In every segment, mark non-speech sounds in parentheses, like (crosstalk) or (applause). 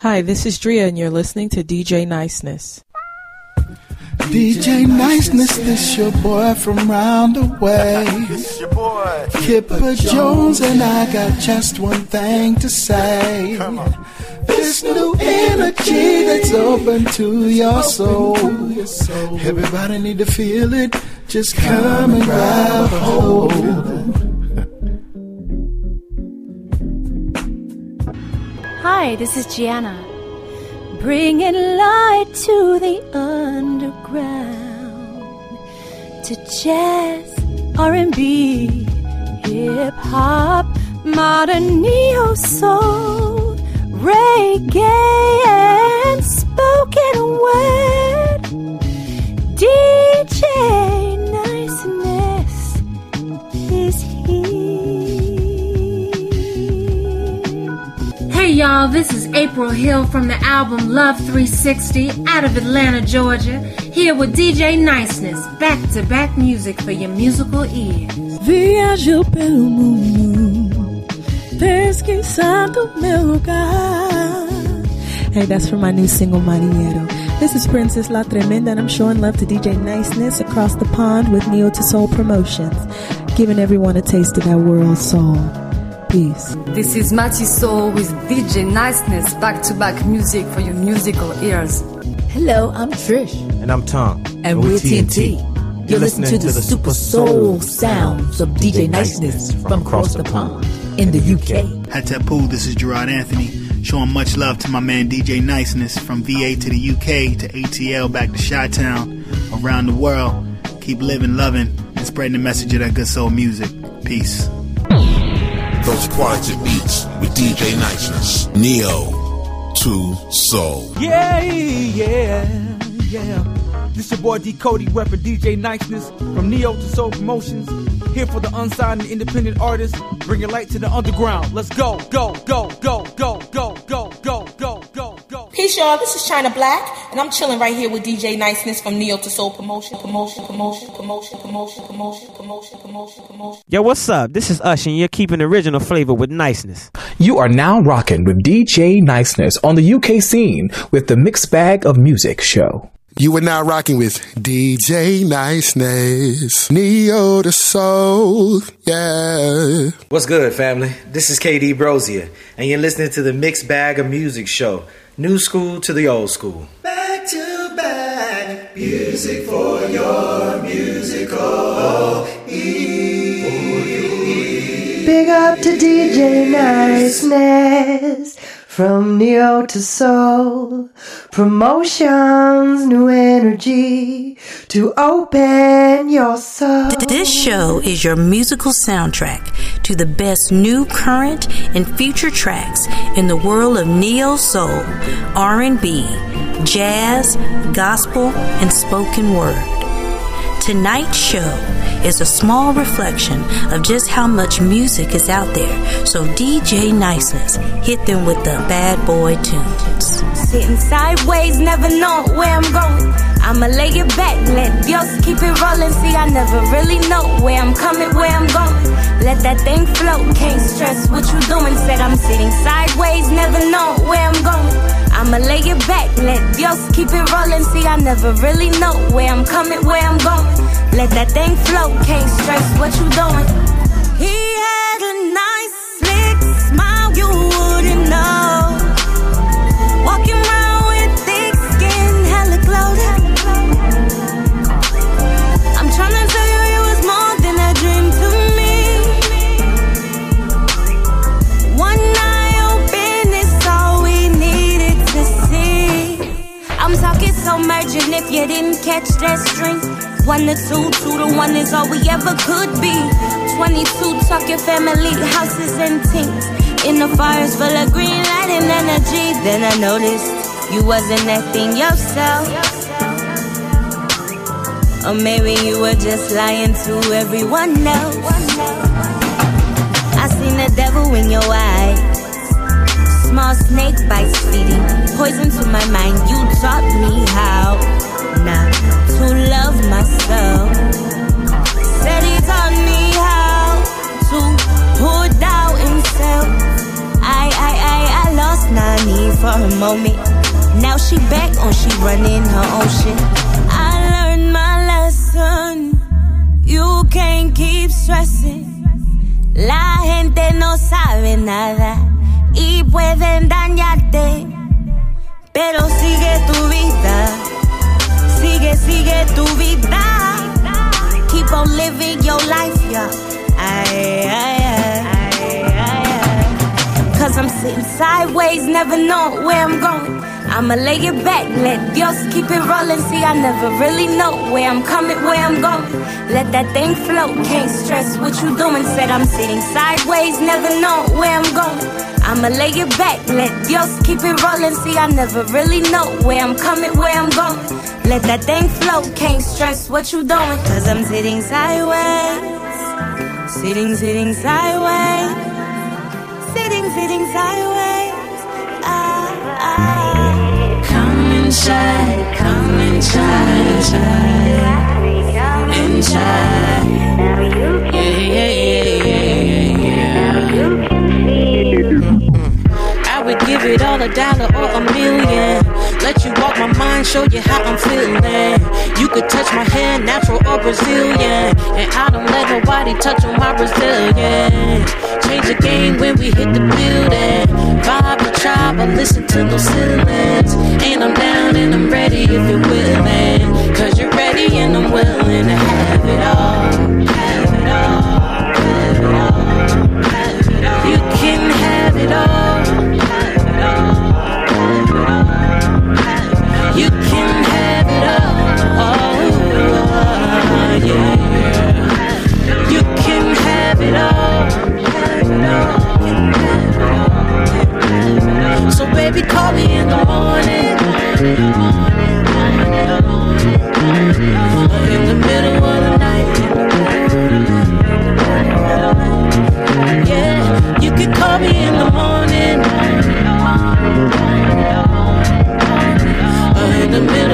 Hi, this is Drea, and you're listening to DJ Niceness. DJ Niceness, this your boy from round the way. This your boy. Kipper Jones, and I got just one thing to say. Come on. This new energy that's open to your soul. Everybody need to feel it. Just come and grab a hold. Hi, this is Gianna. Bringing light to the underground, to jazz, R&B, hip hop, modern neo soul, reggae, and spoken word. DJ y'all, this is April Hill from the album Love 360 out of Atlanta, Georgia, here with DJ Niceness, back to back music for your musical ears. Viajo pelo mundo, pesquisando meu lugar. Hey, that's from my new single, Mariero. This is Princess La Tremenda, and I'm showing love to DJ Niceness across the pond with Neo to Soul Promotions, giving everyone a taste of that world soul. Peace. This is Matty Soul with DJ Niceness, back to back music for your musical ears. Hello, I'm Trish. And I'm Tom. And we're TNT. You're listening to the super soul sounds of DJ Niceness from across the pond in the UK. Hatapu, this is Gerard Anthony, showing much love to my man DJ Niceness from VA to the UK to ATL back to Chi Town, around the world. Keep living, loving, and spreading the message of that good soul music. Peace. Those quality beats with DJ Niceness. Neo to Soul. Yeah, yeah, yeah. This your boy D Cody repping DJ Niceness from Neo to Soul Promotions. Here for the unsigned and independent artists, bringing light to the underground. Let's go, go, go, go, go, go, go, go, go, go, go. Peace, y'all. This is China Black, and I'm chilling right here with DJ Niceness from Neo to Soul Promotion, Promotion, Promotion, Promotion, Promotion, Promotion, Promotion, Promotion, Promotion. Yo, what's up? This is Ush, and you're keeping original flavor with niceness. You are now rocking with DJ Niceness on the UK scene with the Mixed Bag of Music show. You are now rocking with DJ Niceness. Neo to Soul. Yeah. What's good, family? This is KD Brozier, and you're listening to the Mixed Bag of Music show. New school to the old school. Back to back, music for your musical Big up to DJ Niceness from Neo to Soul. Promotions, new energy to open your soul. This show is your musical soundtrack to the best new, current, and future tracks in the world of neo soul, R&B, jazz, gospel, and spoken word. Tonight's show is a small reflection of just how much music is out there. So DJ Niceness hit them with the bad boy tunes. Sitting sideways, never know where I'm going. I'ma lay it back, let Dios keep it rolling. See, I never really know where I'm coming, where I'm going. Let that thing flow, can't stress what you doing. Said I'm sitting sideways, never know where I'm going. I'ma lay it back, let Dios keep it rolling. See, I never really know where I'm coming, where I'm going. Let that thing flow, can't stress what you doing. He had a nice, slick smile, you wouldn't know. Walking around with thick skin, hella glowing. I'm trying to tell you, it was more than a dream to me. One eye open is all we needed to see. I'm talking so submerging if you didn't catch that string. One to two, two to one is all we ever could be. 22 talking family, houses and things. In the fires full of green light and energy. Then I noticed you wasn't acting yourself. Or maybe you were just lying to everyone else. I seen the devil in your eyes. Small snake bites feeding poison to my mind. You taught me how to love myself. Said he taught me how to put out himself. I, I, I, I lost for for a moment. Now she back on, she running her own shit. I learned my lesson. You can't keep stressing. La gente no sabe nada y pueden dañarte. Pero sigue tu vida. Sigue, tu vida. Keep on living your life, yeah. Ay, ay, ay. Cause I'm sitting sideways, never know where I'm going. I'ma lay it back, let Dios keep it rolling. See, I never really know where I'm coming, where I'm going. Let that thing float, can't stress what you doing. Said I'm sitting sideways, never know where I'm going. I'ma lay it back, let Dios keep it rolling. See, I never really know where I'm coming, where I'm going. Let that thing flow, can't stress what you doing. Cause I'm sitting sideways, sitting, sitting sideways, sitting, sitting sideways. Ah, ah. Come inside, come inside, inside, inside. Yeah, yeah, yeah, a dollar or a million. Let you walk my mind, show you how I'm feeling. You could touch my hand, natural or Brazilian. And I don't let nobody touch on my Brazilian. Change the game when we hit the building. Vibe the tribe, I listen to no ceilings. And I'm down and I'm ready if you're willing. Cause you're ready and I'm willing to. Have it all. Baby, call me in the morning. In the middle of the night. Yeah, you can call me in the morning. Or in the middle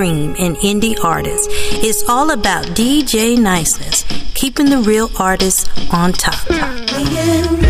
and indie artists. It's all about DJ niceness, keeping the real artists on top.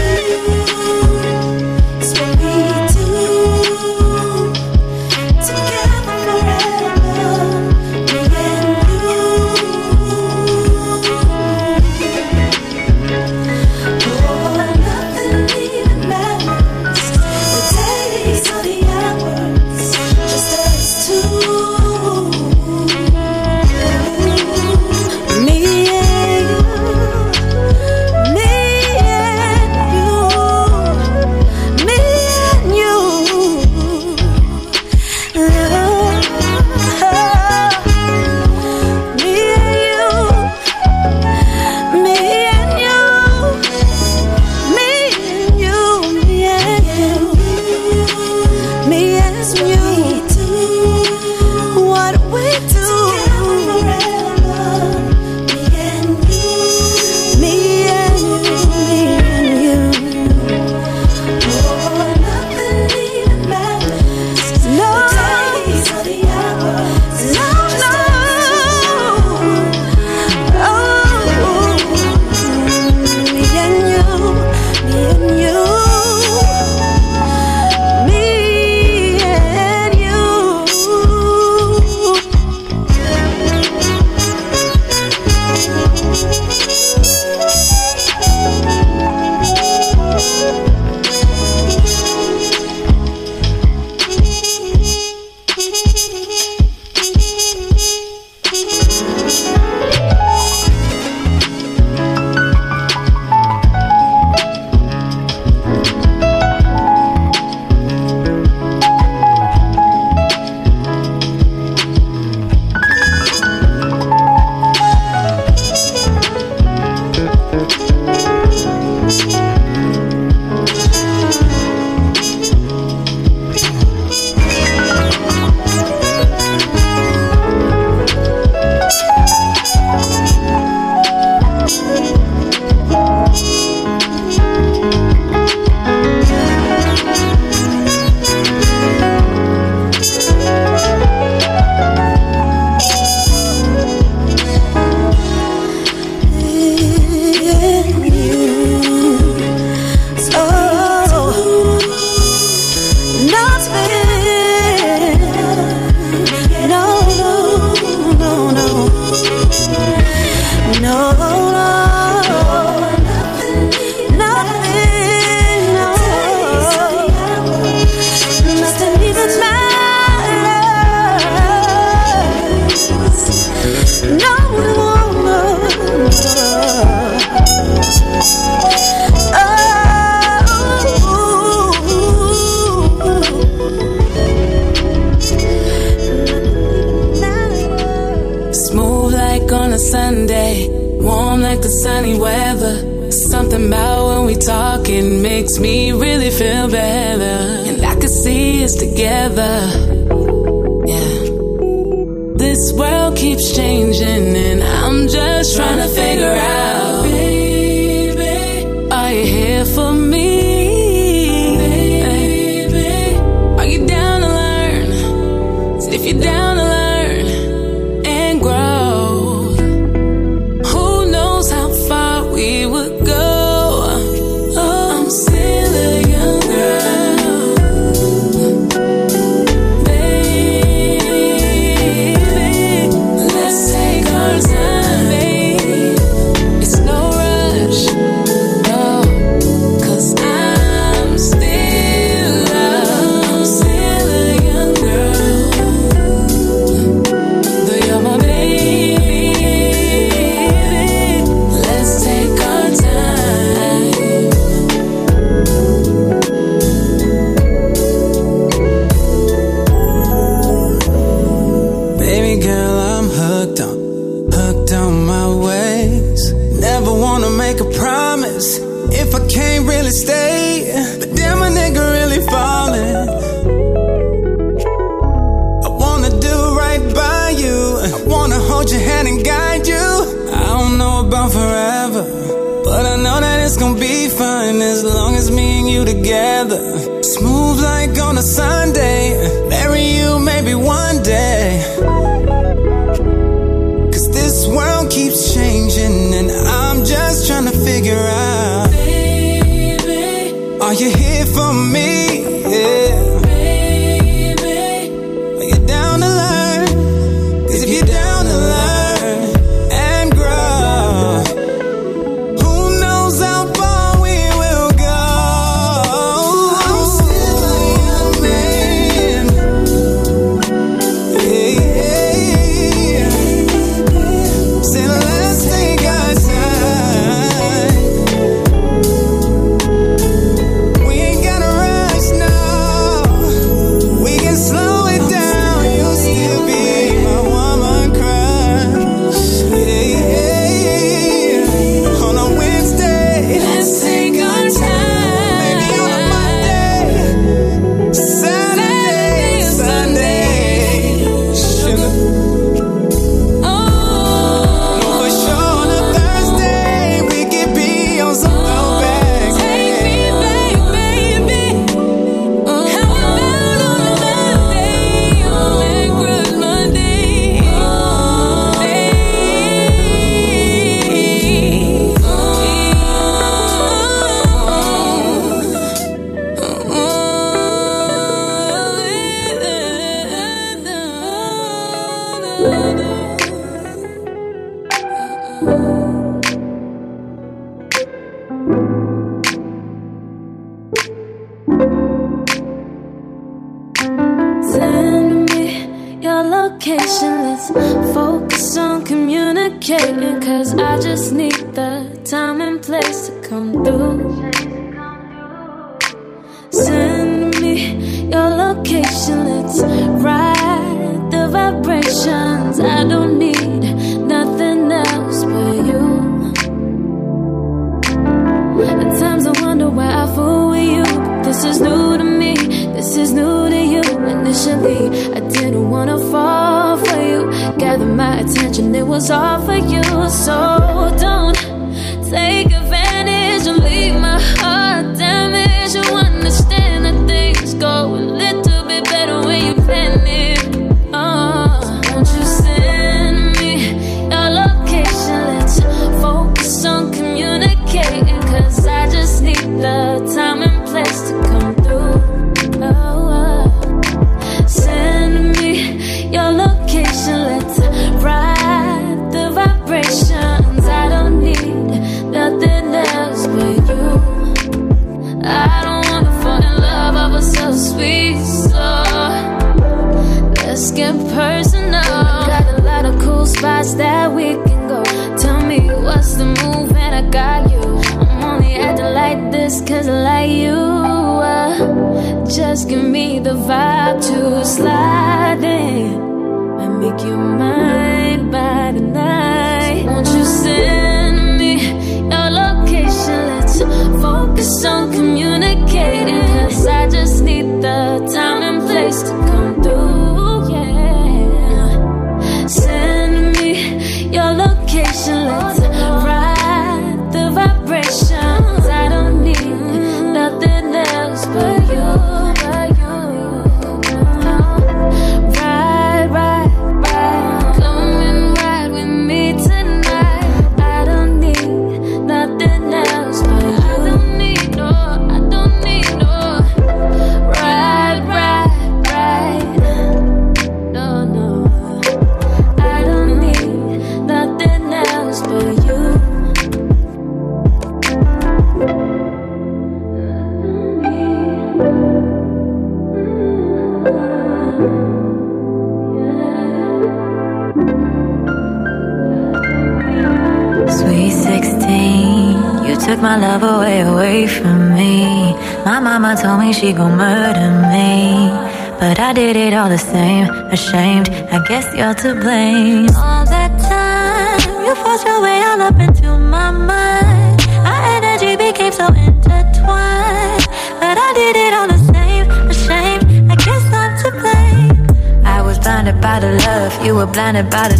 to blame. All that time, you forced your way all up into my mind. Our energy became so intertwined, but I did it all the same. Ashamed, I guess I'm to blame. I was blinded by the love, you were blinded by the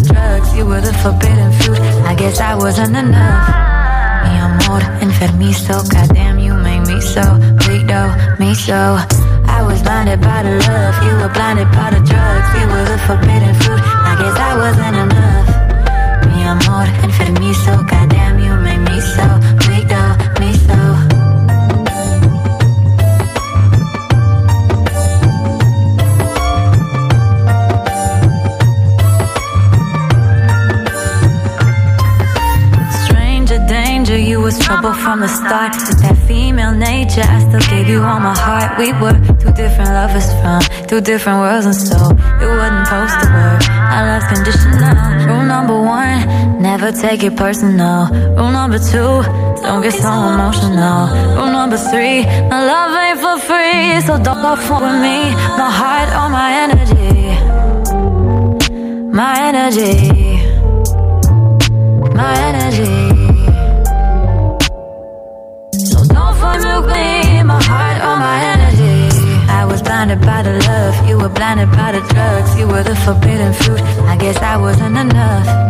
two different worlds, and so it wasn't supposed to work. I love conditional. Rule number one, never take it personal. Rule number two, don't get so emotional. Rule number three, my love ain't for free, so don't go fuck with me. My heart or my energy, my energy, my energy. Forbidden fruit. I guess I wasn't enough.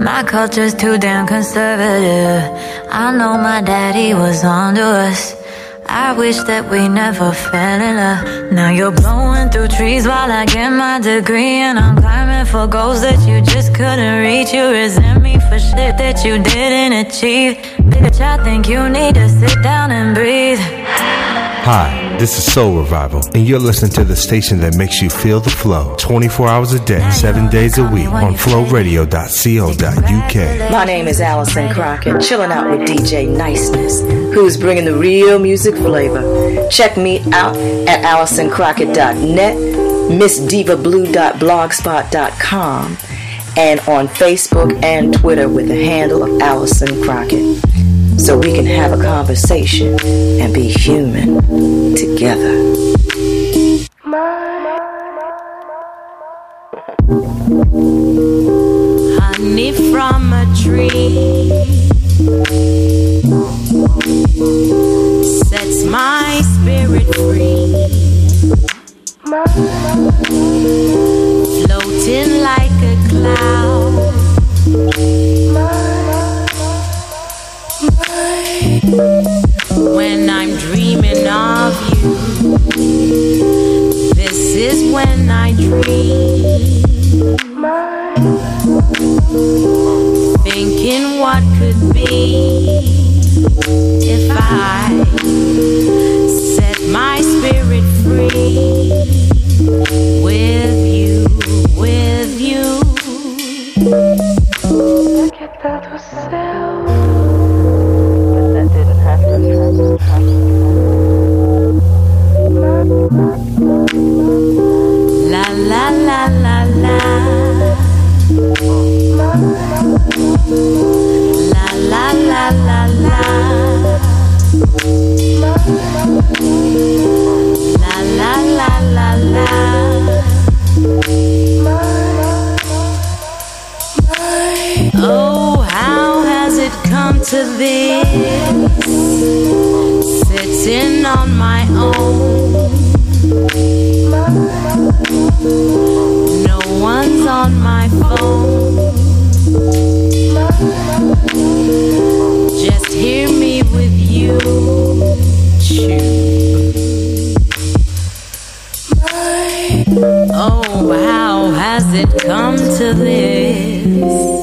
My culture's too damn conservative. I know my daddy was onto us. I wish that we never fell in love. Now you're blowing through trees while I get my degree. And I'm climbing for goals that you just couldn't reach. You resent me for shit that you didn't achieve. Bitch, I think you need to sit down and breathe. Hi, this is Soul Revival, and you're listening to the station that makes you feel the flow 24 hours a day, 7 days a week on flowradio.co.uk. My name is Allison Crockett, chilling out with DJ Niceness, who's bringing the real music flavor. Check me out at AllisonCrockett.net, MissDivaBlue.blogspot.com, and on Facebook and Twitter with the handle of Allison Crockett. So we can have a conversation and be human together. honey from a tree sets my spirit free. Floating like a cloud. When I dream. Thinking what could be if I set my spirit free with you, with you. But this? Sitting on my own. No one's on my phone. Just hear me with you. Oh, how has it come to this?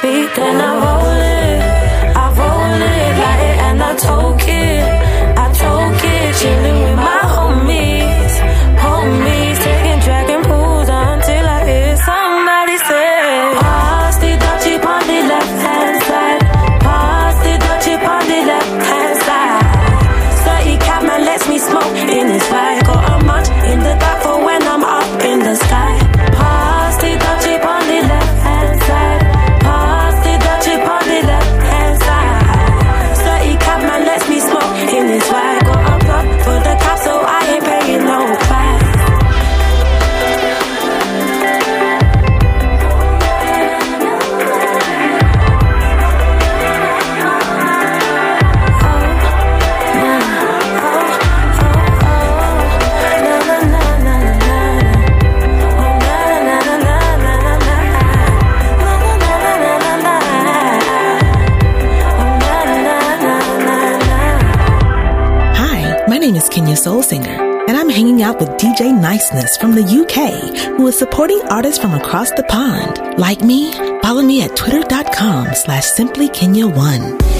heartbeat, then I roll it. Singer, and I'm hanging out with DJ Niceness from the UK, who is supporting artists from across the pond. Like me? Follow me at twitter.com slash simplykenya1.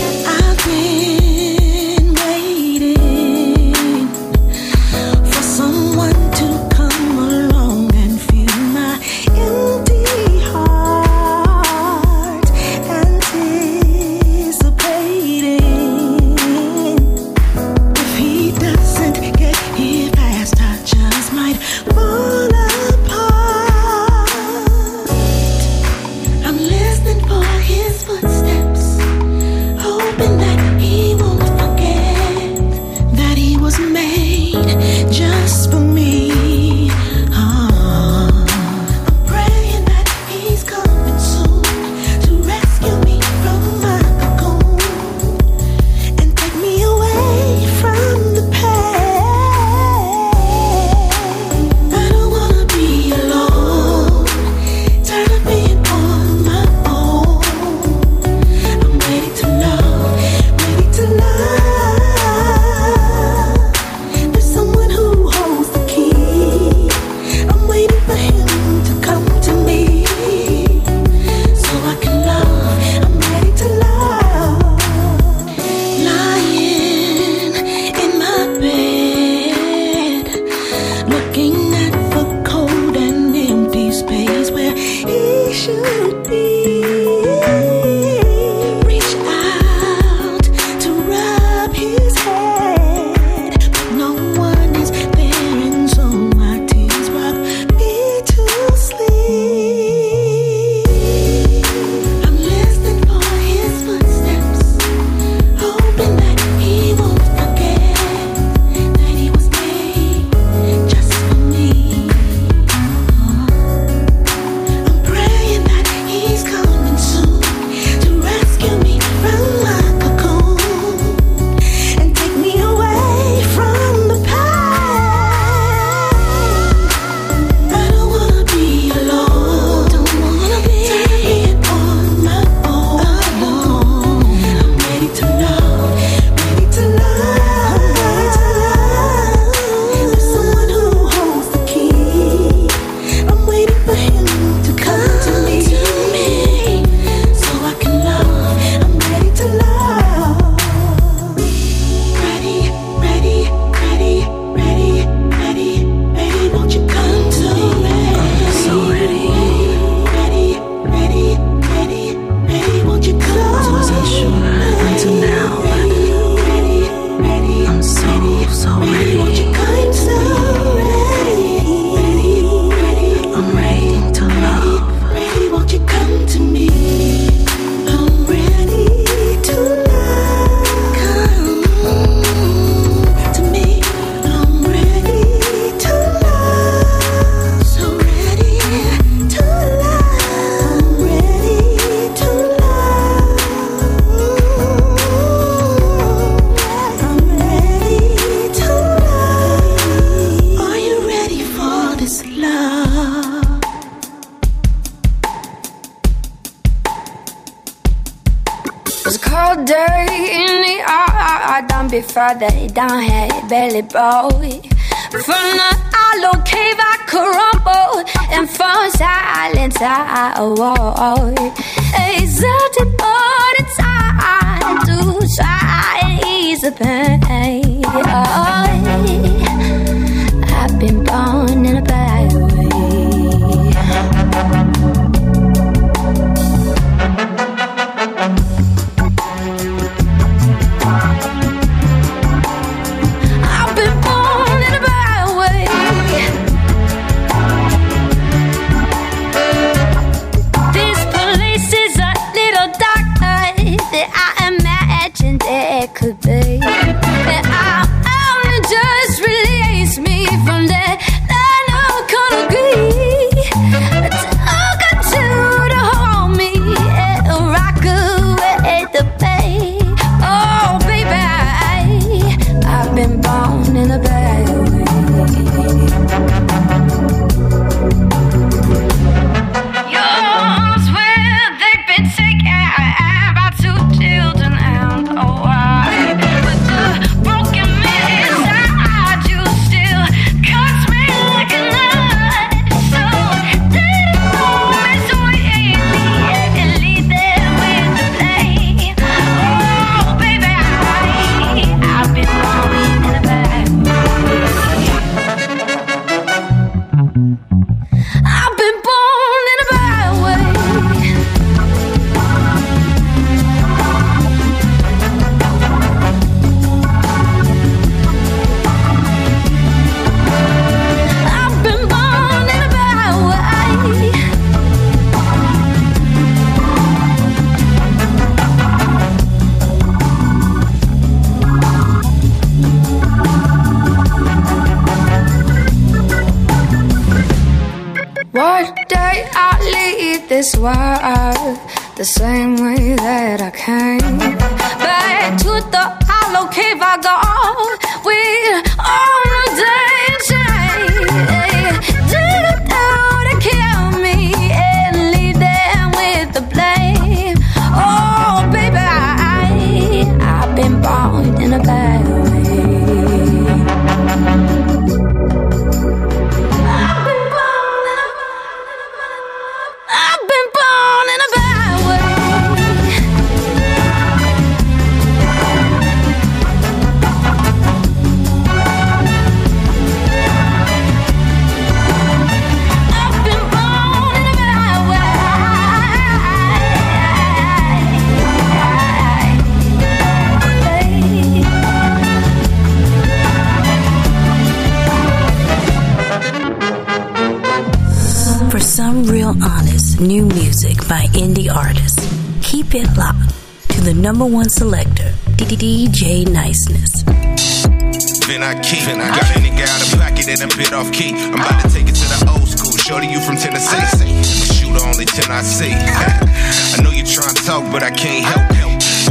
I keep. I got any guy out of pocket and a bit off key. I'm about to take it to the old school. Shorty, you from Tennessee. Ah. Shoot only 10 I see. (laughs) I know you trying to talk, but I can't help.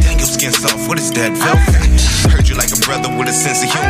Dang, your skin soft. What is that velvet? Ah. Heard you like a brother with a sense of humor.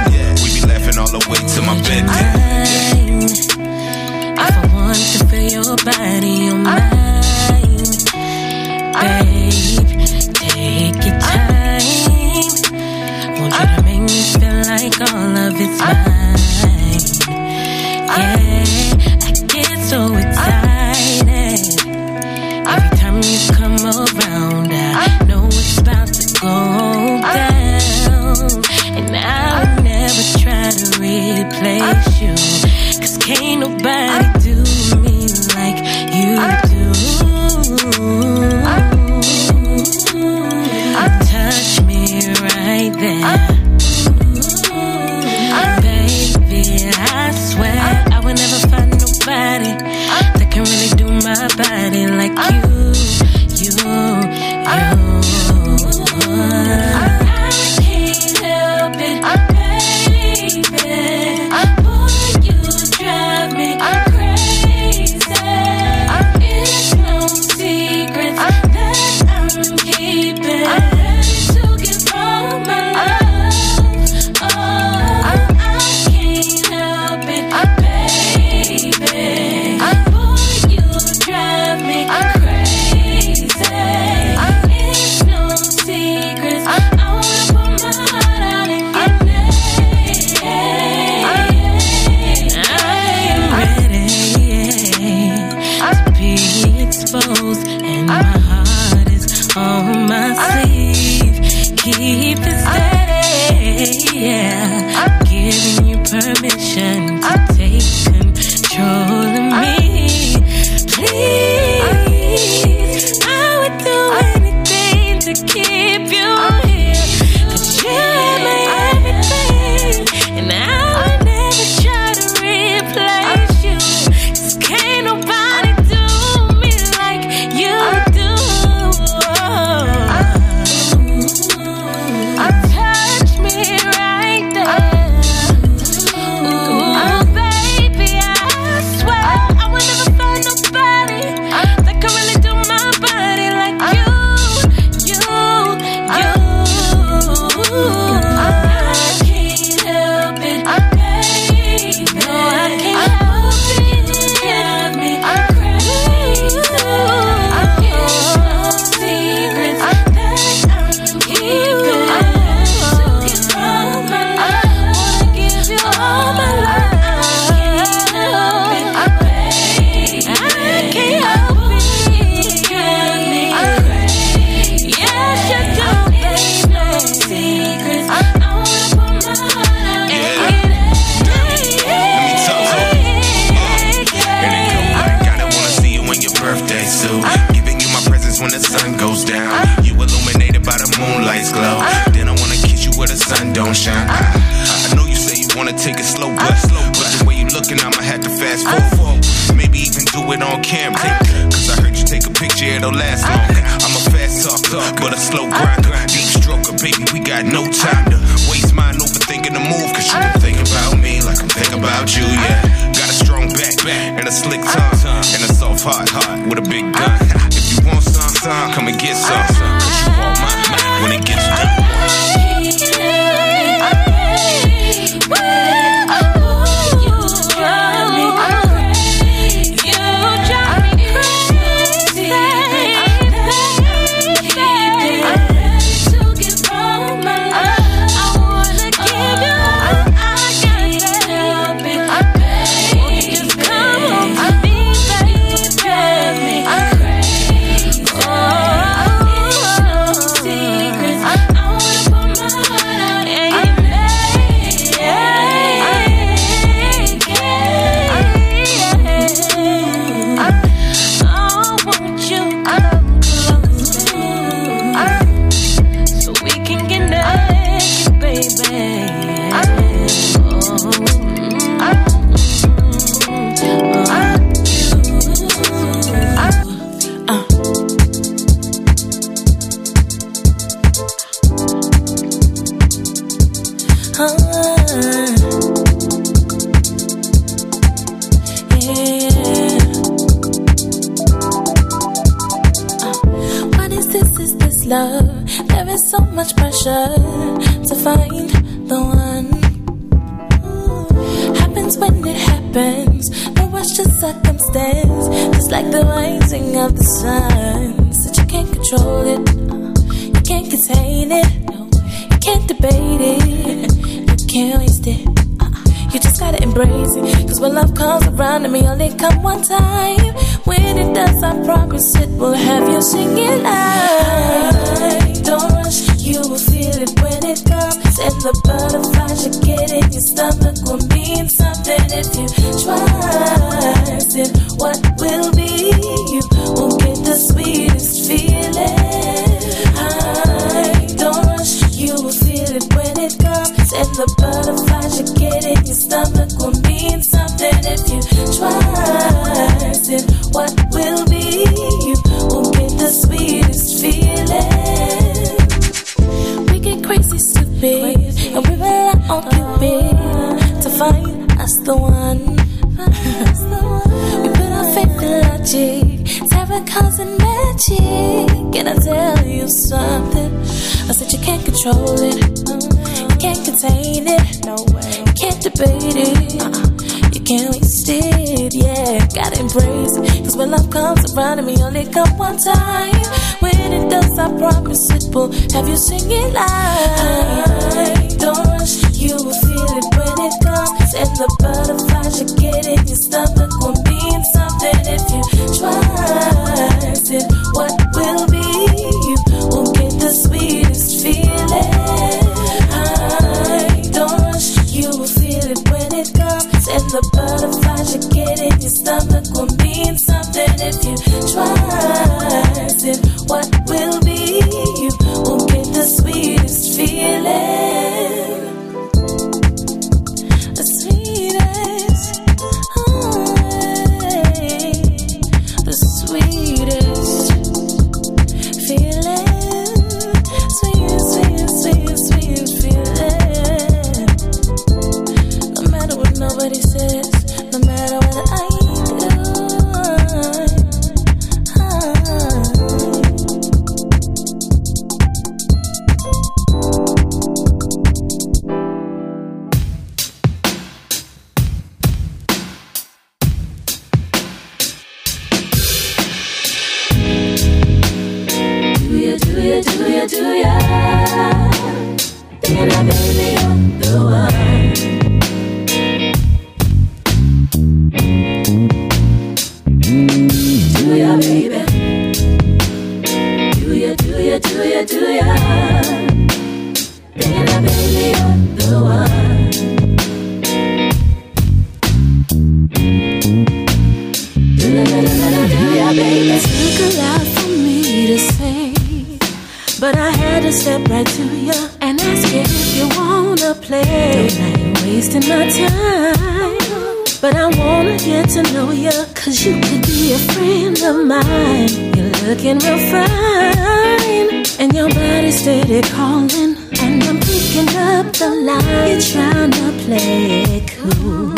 And your body steady calling. And I'm picking up the line. You're trying to play it cool.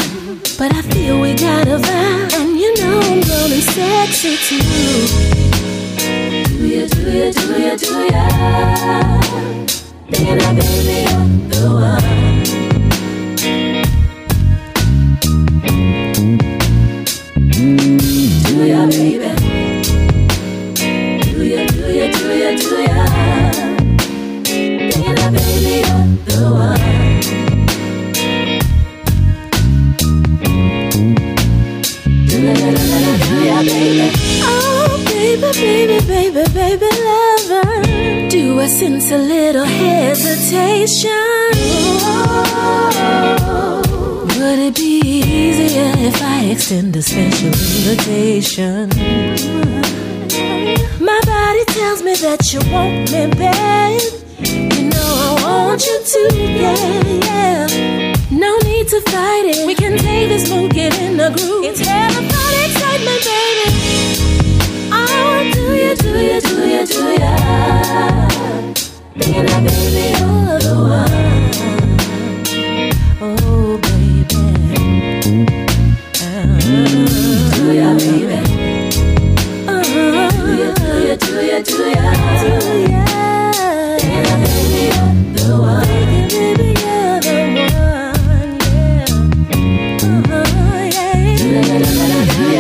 But I feel we got a vibe, and you know I'm rolling sexy too. Do ya, do ya, do ya, do ya? Thinking that baby, you're the one. Extend a special invitation? My body tells me that you want me bad. You know I want you to, yeah, yeah. No need to fight it. We can take this mood, get in the groove. It's hella fun excitement, baby. Oh, do ya, do ya, do ya, do ya? Thinking that baby, you're the one. Oh, baby. Uh, do ya, baby? Uh, the the. Uh-huh, yeah.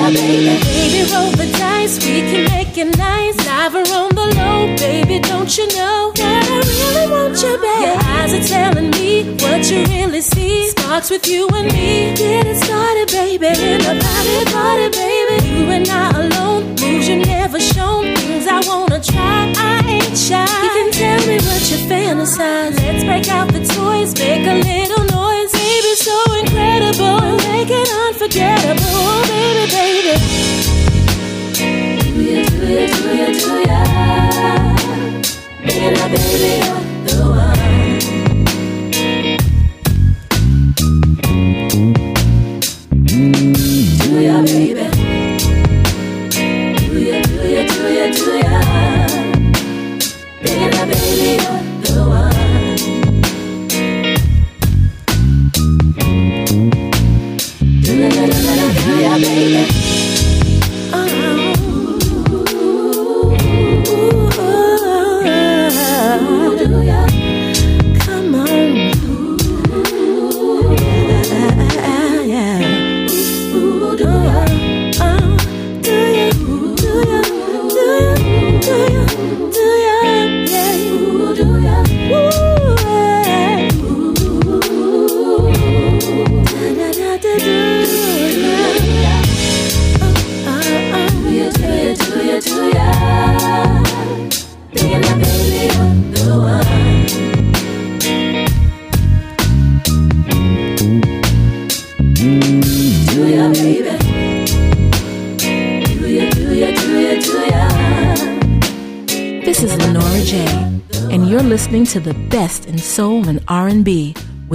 Baby? Baby, roll the dice. We can make it nice. Live around the low, baby. Don't you know that I really want you, baby? Your eyes are telling me what you really see. Sparks with you and me. Get it started, baby. In a party, party, baby. You and I alone. Moves you never shown. I wanna try. I ain't shy. You can tell me what you fantasize. Let's break out the toys. Make a little noise. Baby, so incredible. Make it unforgettable. Oh, baby, baby. Do ya, do ya, do ya, do ya? That baby, you're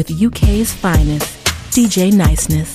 with UK's finest, DJ Niceness.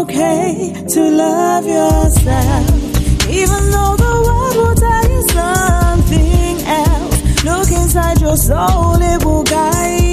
okay to love yourself. Even though the world will tell you something else, look inside your soul, it will guide.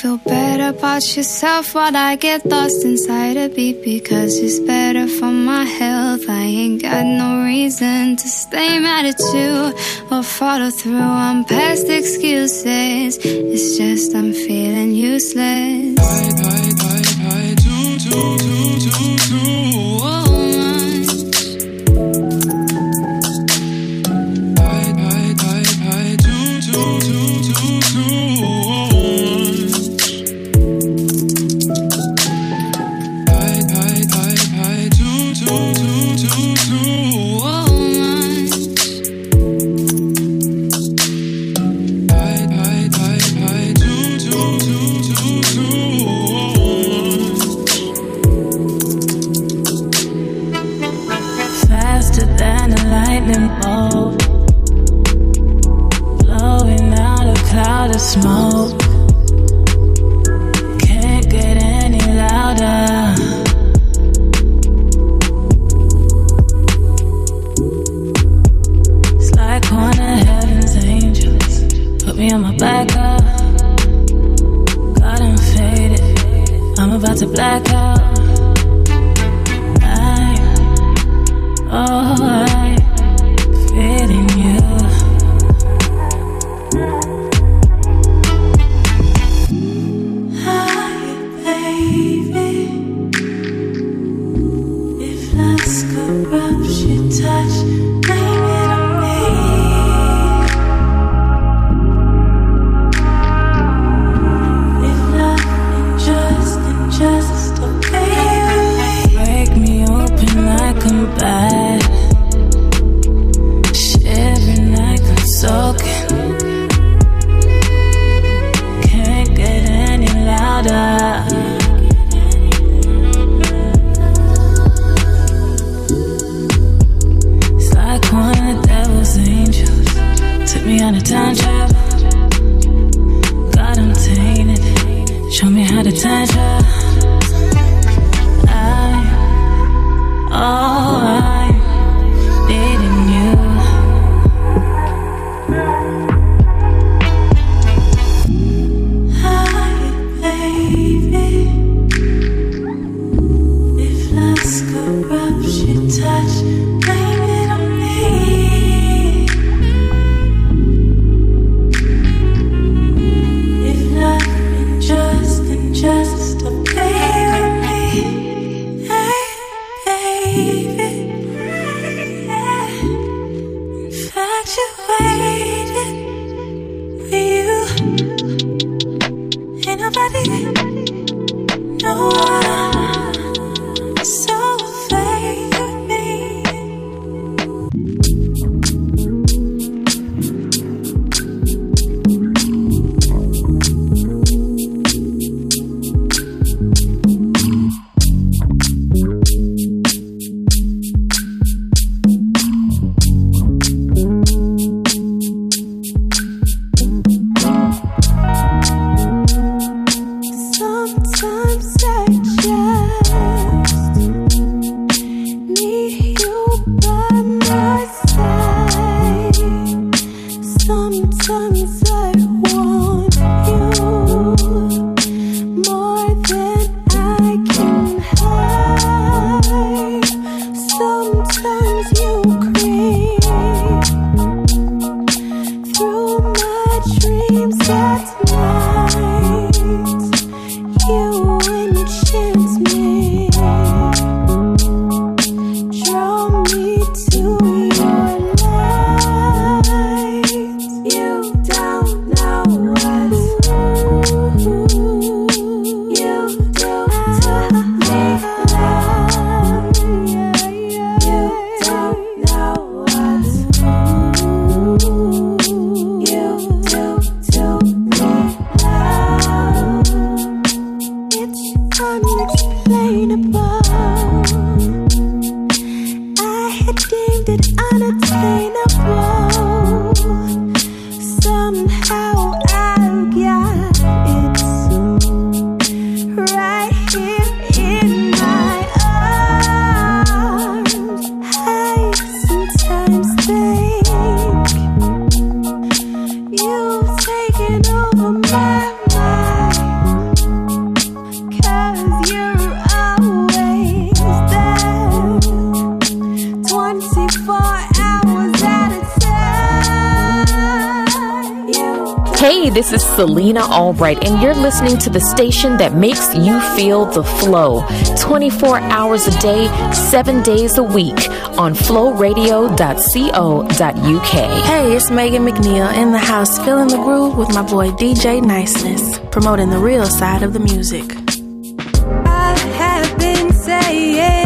Feel better about yourself while I get lost inside a beat because it's better for my health. I ain't got no reason to stay mad at you or follow through on past excuses. It's just I'm feeling useless. faster Nina Albright, and you're listening to the station that makes you feel the flow 24 hours a day, seven days a week on flowradio.co.uk. Hey, it's Megan McNeil in the house, filling the groove with my boy DJ Niceness, promoting the real side of the music. I have been saying.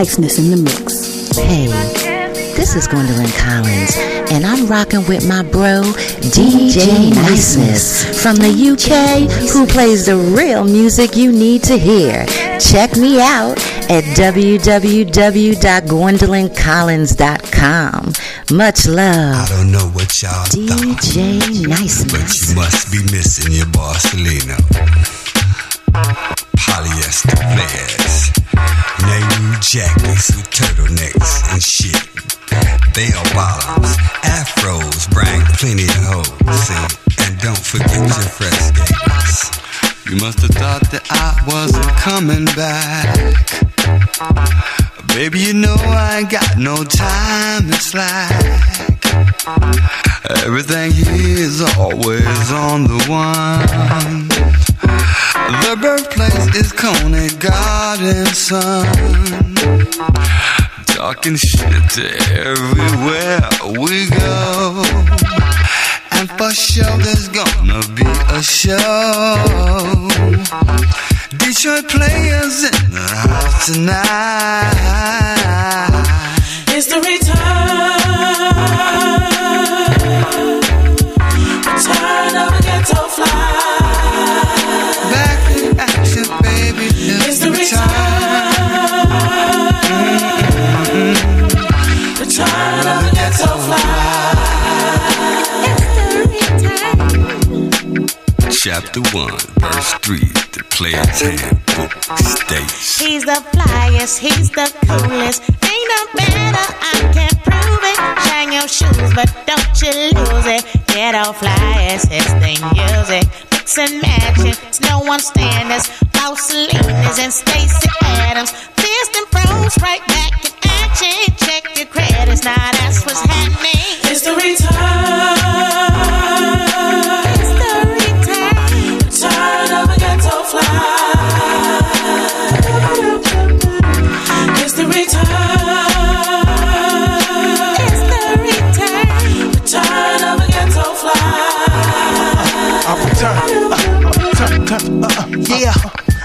Niceness in the mix. Hey, this is Gwendolyn Collins, and I'm rocking with my bro, DJ Niceness, from the UK, who plays the real music you need to hear. Check me out at www.gwendolyncollins.com. Much love. I don't know what y'all thought. DJ thought, Niceness. but you must be missing your Barcelona. Polyester jackets with turtlenecks and shit. Bell bottoms, afros bring plenty of hoes. And don't forget your fresh. You must have thought that I wasn't coming back. Baby, you know I ain't got no time to slack. Everything here is always on the one. The birthplace is Coney Garden, son. Talking shit to everywhere we go. And for sure there's gonna be a show. Detroit players in the house tonight. It's the return. Chapter 1, verse 3, the player's handbook states. He's the flyest, he's the coolest. Ain't no better, I can prove it. Shine your shoes, but don't you lose it. Ghetto flyest, his thing music. Mix and matching, it's no one standards. Borsalinos and Stacy Adams. Fist and froze right back in action. Check your credits, now that's what's happening. It's the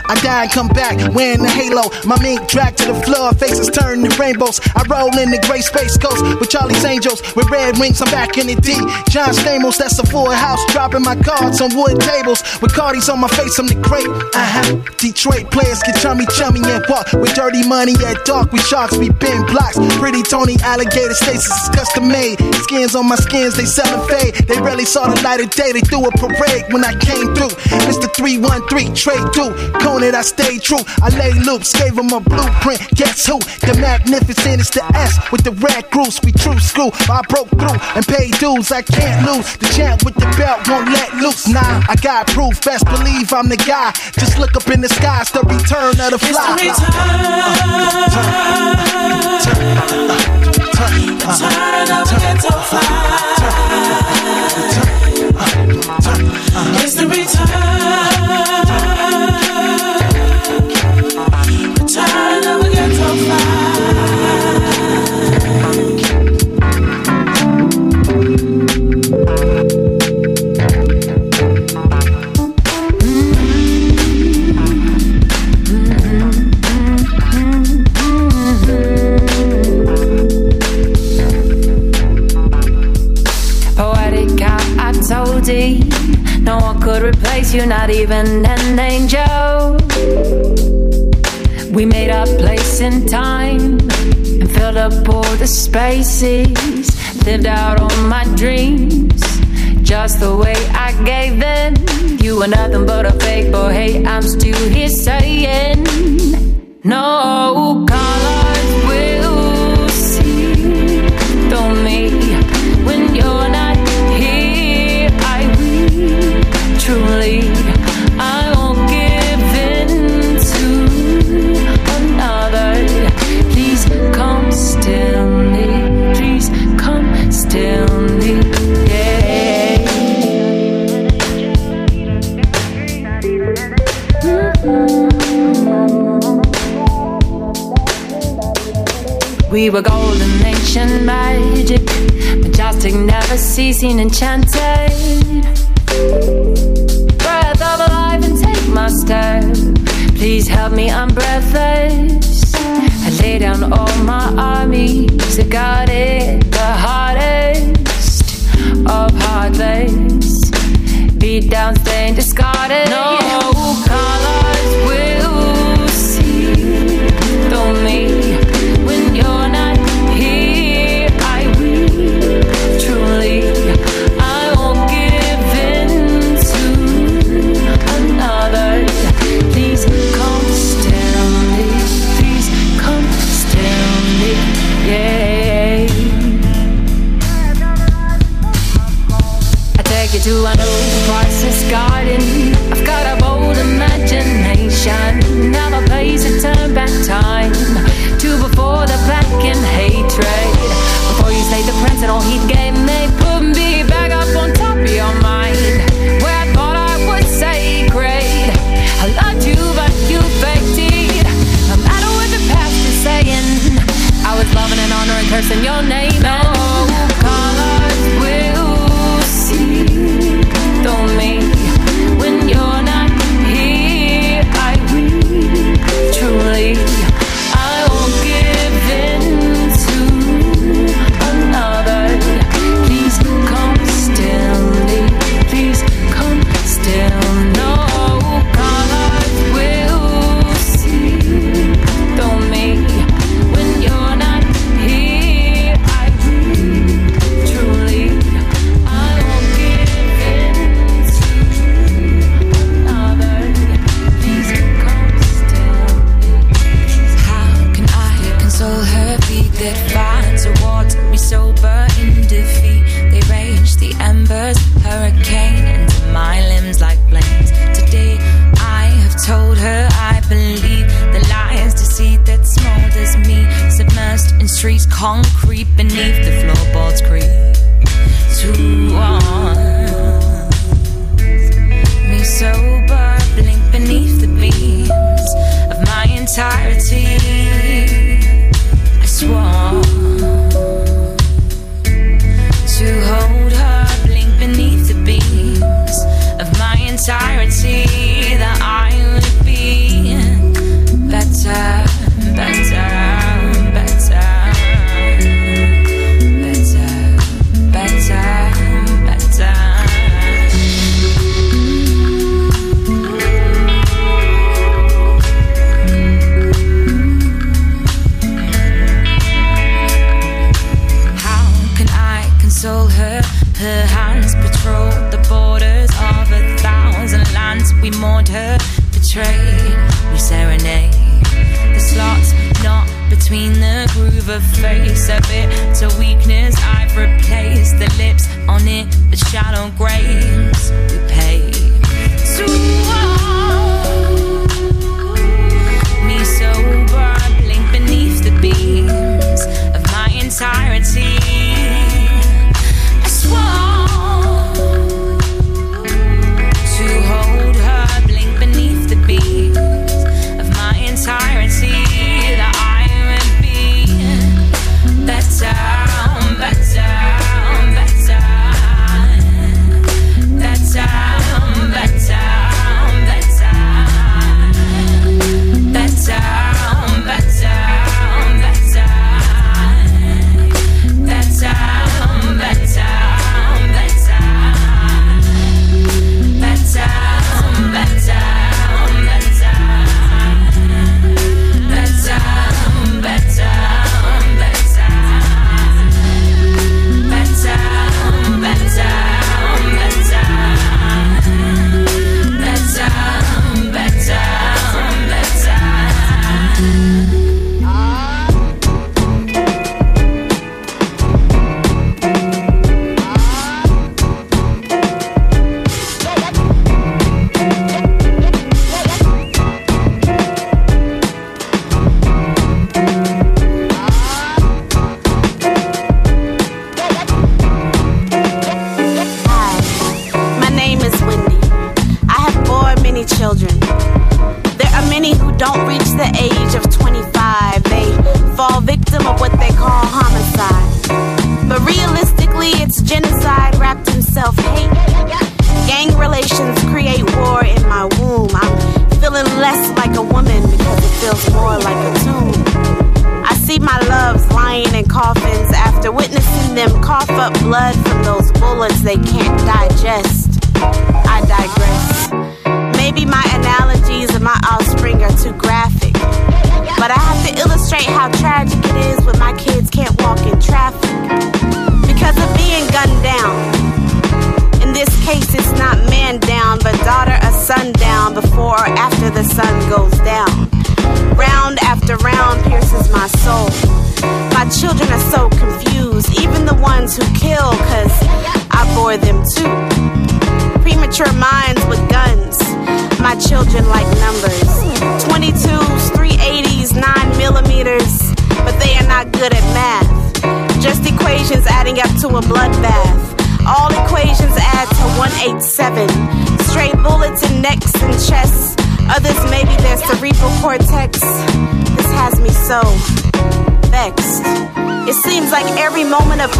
I die and come back wearing the halo. My mink dragged to the floor, faces turned to rainbows. I roll in the gray space coast with Charlie's Angels. With red wings, I'm back in the D. John Stamos, that's a full house. Dropping my cards on wood tables. With Cardi's on my face, I'm the great. Uh-huh. Detroit players get chummy chummy and walk. With dirty money at dark, we sharks, we bend blocks. Pretty Tony alligator stasis is custom made. Skins on my skins, they sellin' fade. They barely saw the light of day, they threw a parade when I came through. Mr. 313, trade through. Conan, I stayed true. I lay loops, gave him a blueprint. Guess who? The magnificent is the S with the red grooves. We true school. I broke through and paid dues. I can't lose. The champ with the belt won't let loose. Nah, I got proof. Best believe I'm the guy. Just look up in the sky. It's the return of the fly. Return of a ghetto fly. you're not even an angel. We made our place in time and filled up all the spaces. Lived out all my dreams just the way I gave them. You were nothing but a fake boy. Hey, I'm still here saying no colors will see. Don't make truly I won't give in to another. Please come still me. Please come still me. Yeah. We were golden ancient magic Majestic never ceasing enchanted. monster. Please help me, I'm breathless. I lay down all my armies. I got it, the hardest of heartless. Beat down, stained, discarded. No,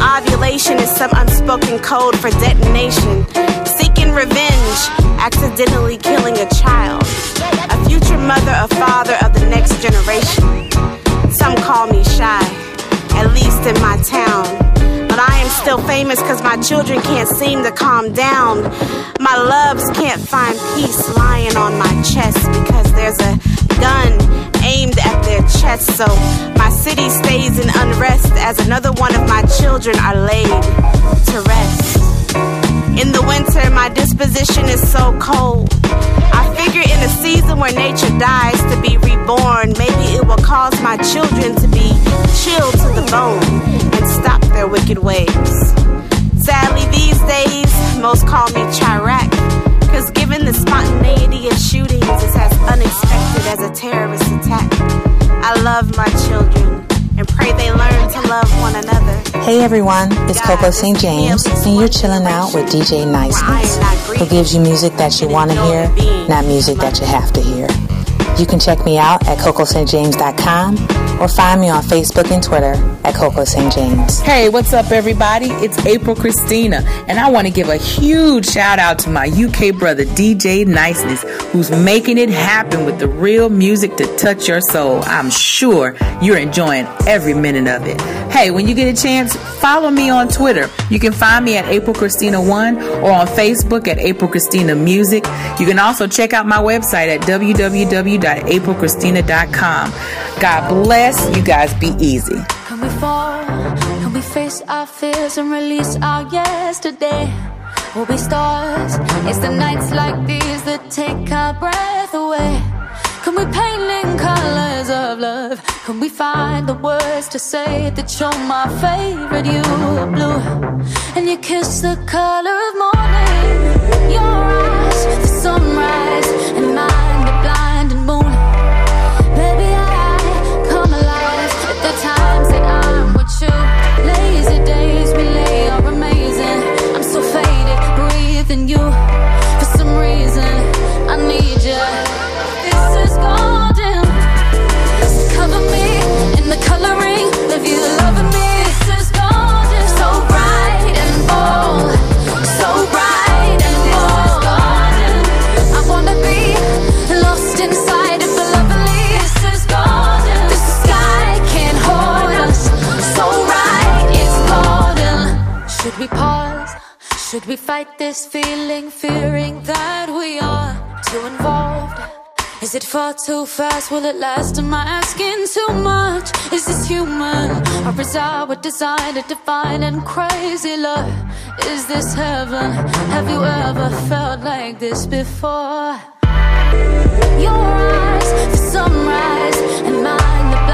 ovulation is some unspoken code for detonation. Seeking revenge, accidentally killing a child. A future mother or father of the next generation. Some call me Chi, at least in my town. But I am still famous cause my children can't seem to calm down. My loves can't find peace lying on my chest because there's a gun aimed at their chest. So my city stays in unrest as another one of my children are laid to rest. In the winter, my disposition is so cold. I figure in a season where nature dies to be reborn, maybe it will cause my children to be chilled to the bone and stop their wicked ways. Sadly, these days, most call me Chiraq. Cause given the spontaneity of shootings is as unexpected as a terrorist attack. I love my children and pray they learn to love one another. Hey everyone, it's Coco St. James, and you're chilling out with DJ Niceness, who gives you music that you want to hear, not music that you have to hear. You can check me out at cocostjames.com or find me on Facebook and Twitter at Coco St. James. Hey, what's up, everybody? It's April Christina, and I want to give a huge shout out to my UK brother, DJ Niceness, who's making it happen with the real music to touch your soul. I'm sure you're enjoying every minute of it. Hey, when you get a chance, follow me on Twitter. You can find me at April Christina1 or on Facebook at April Christina Music. You can also check out my website at www.aprilchristina.com. God bless. You guys be easy. Can we fall? Can we face our fears and release our yesterday? We'll be stars. It's the nights like these that take our breath away. Can we paint in colors of love? Can we find the words to say that you're my favorite? You are blue, and you kiss the color of morning. Your eyes, the sunrise, we fight this feeling, fearing that we are too involved? Is it far too fast? Will it last? Am I asking too much? Is this human? Or is our desire to define and crazy love? Is this heaven? Have you ever felt like this before? Your eyes, the sunrise, and mine, the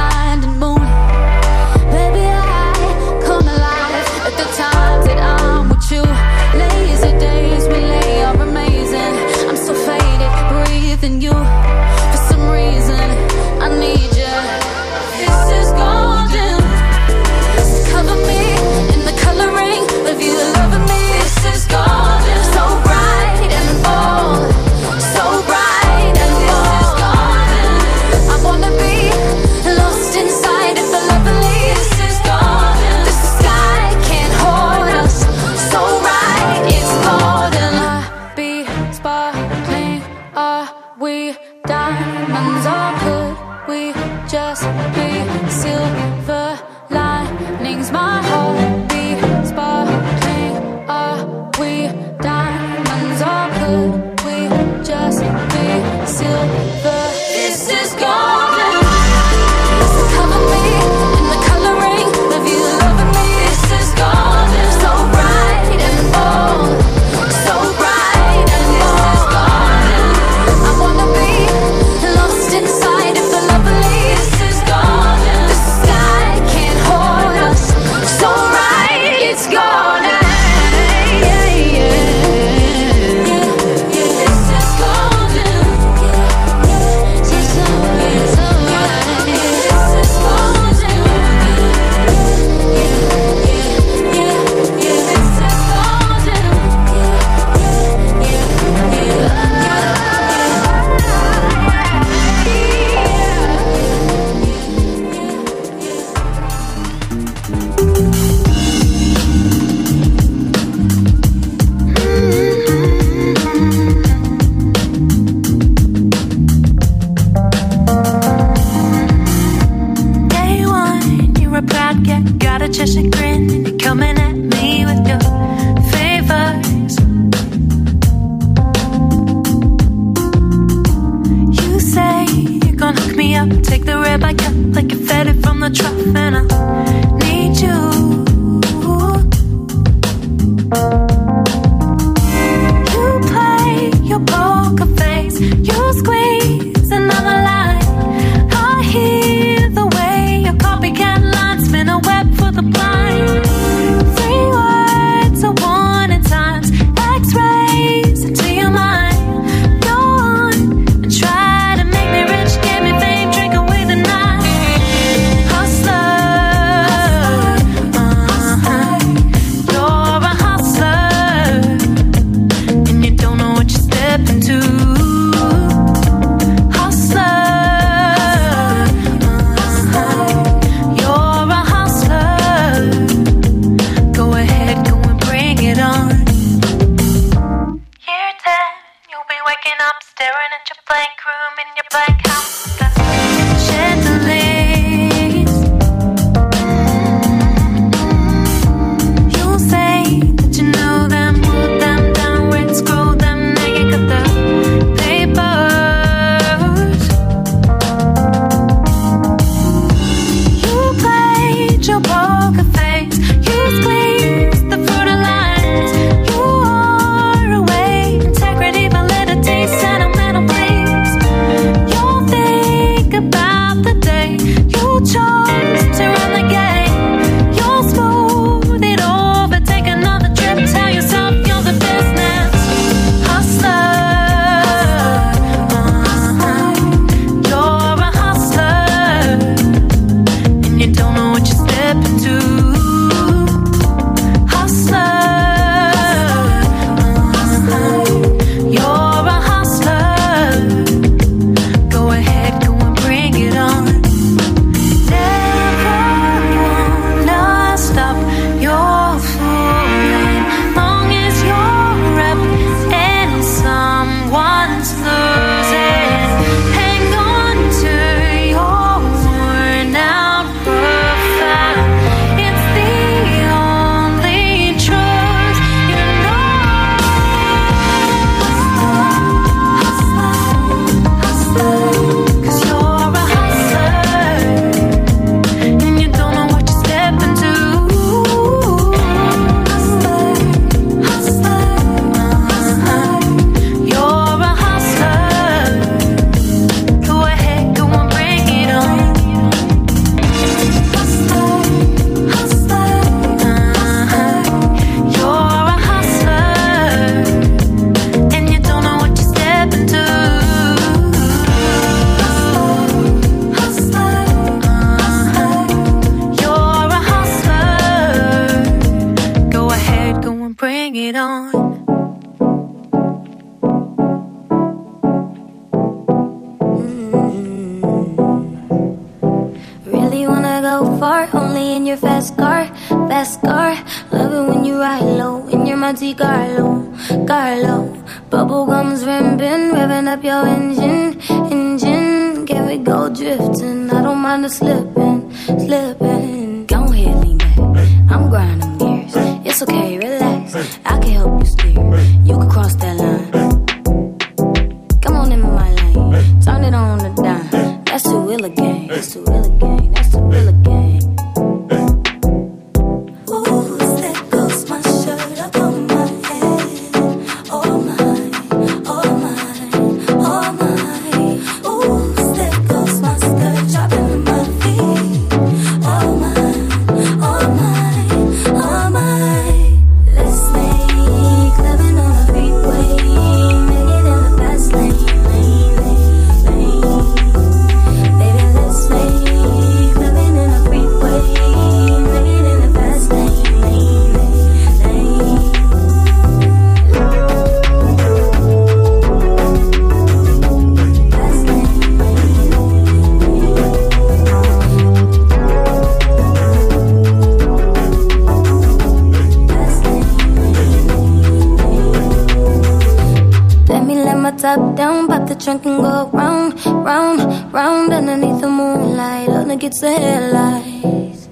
my top down, pop the trunk and go round, round, round underneath the moonlight. Only get the headlights.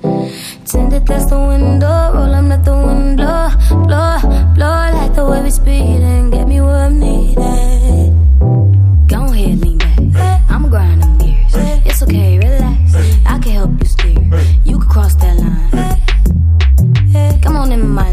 Tinted dash the window, roll up not the wind, blow, blow, blow like the way we speed and get me where I'm needed. Go ahead, lean back. I'm grinding gears. It's okay, relax. I can help you steer. You can cross that line. Come on in my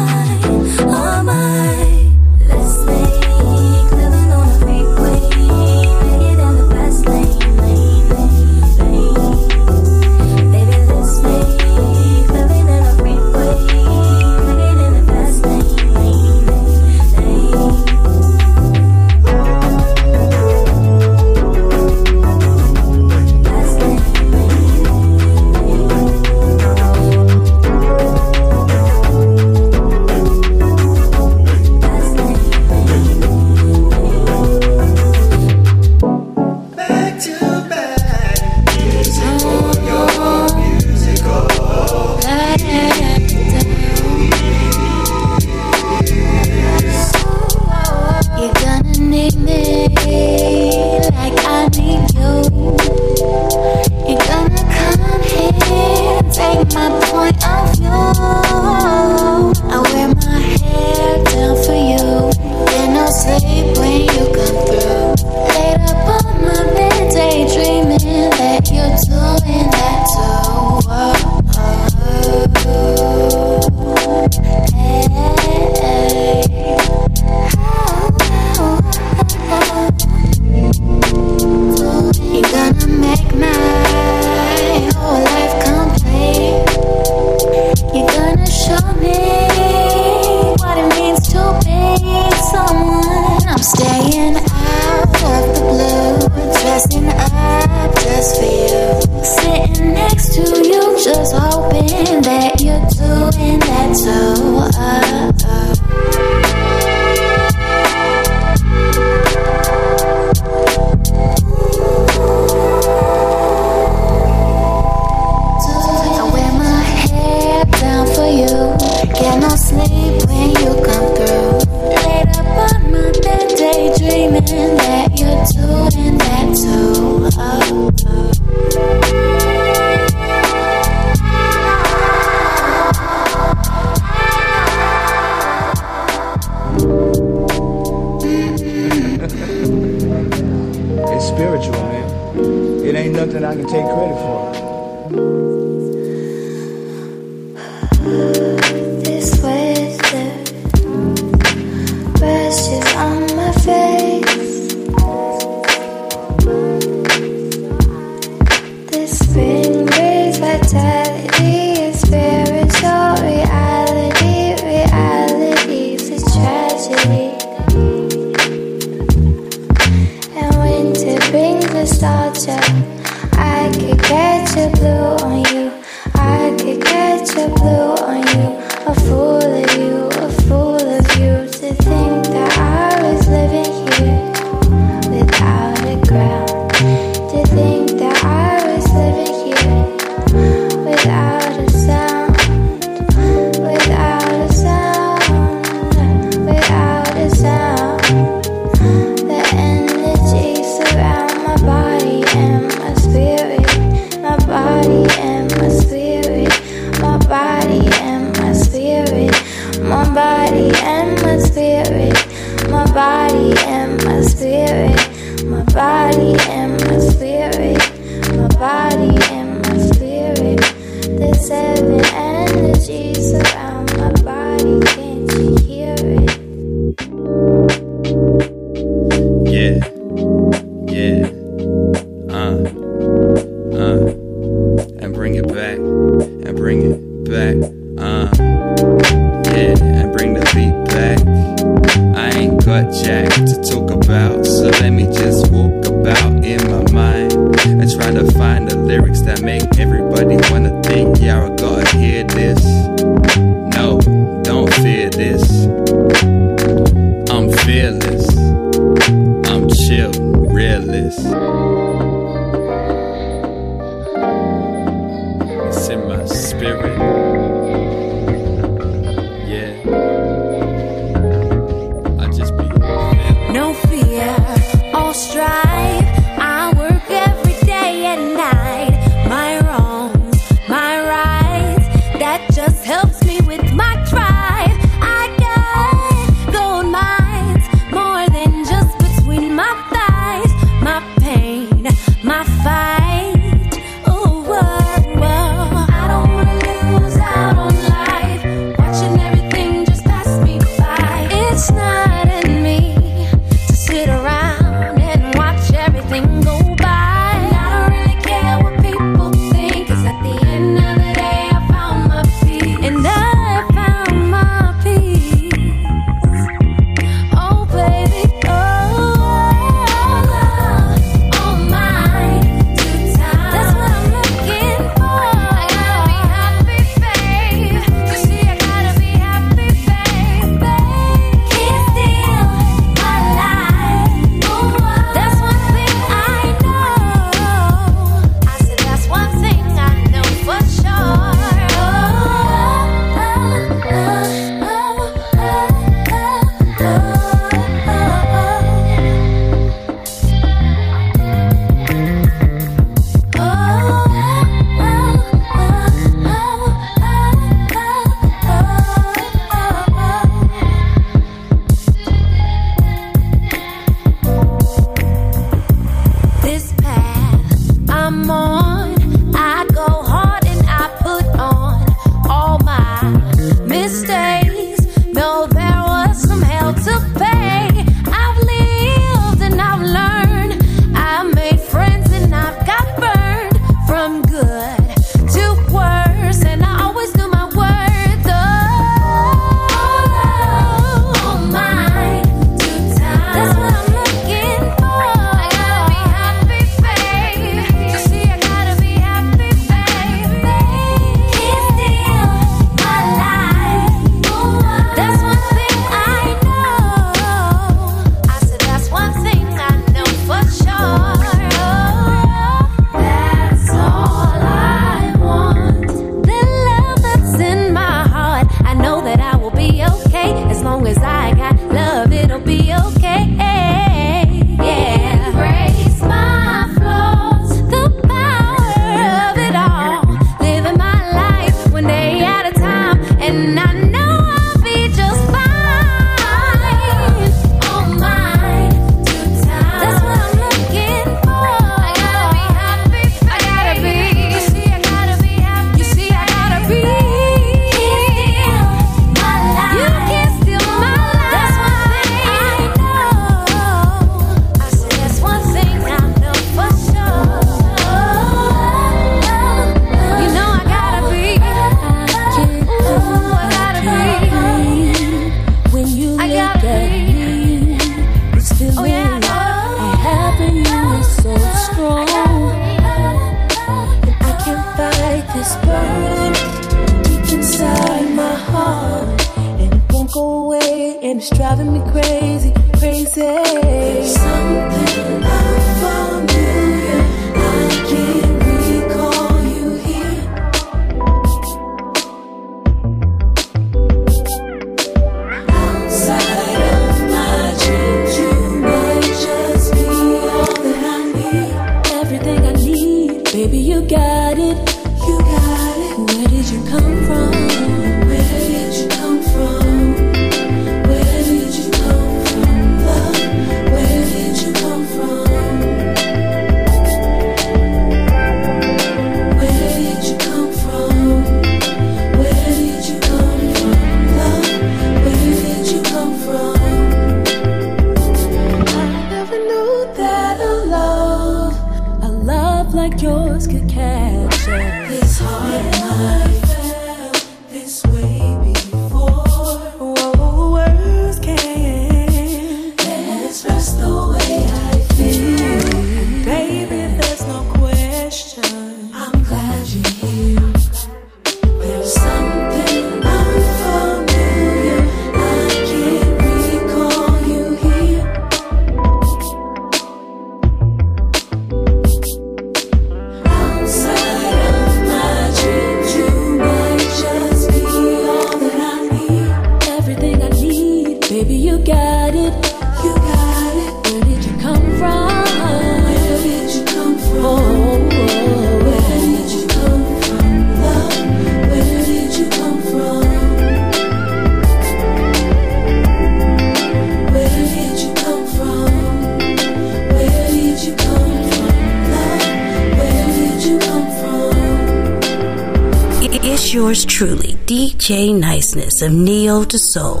of Neo to Soul.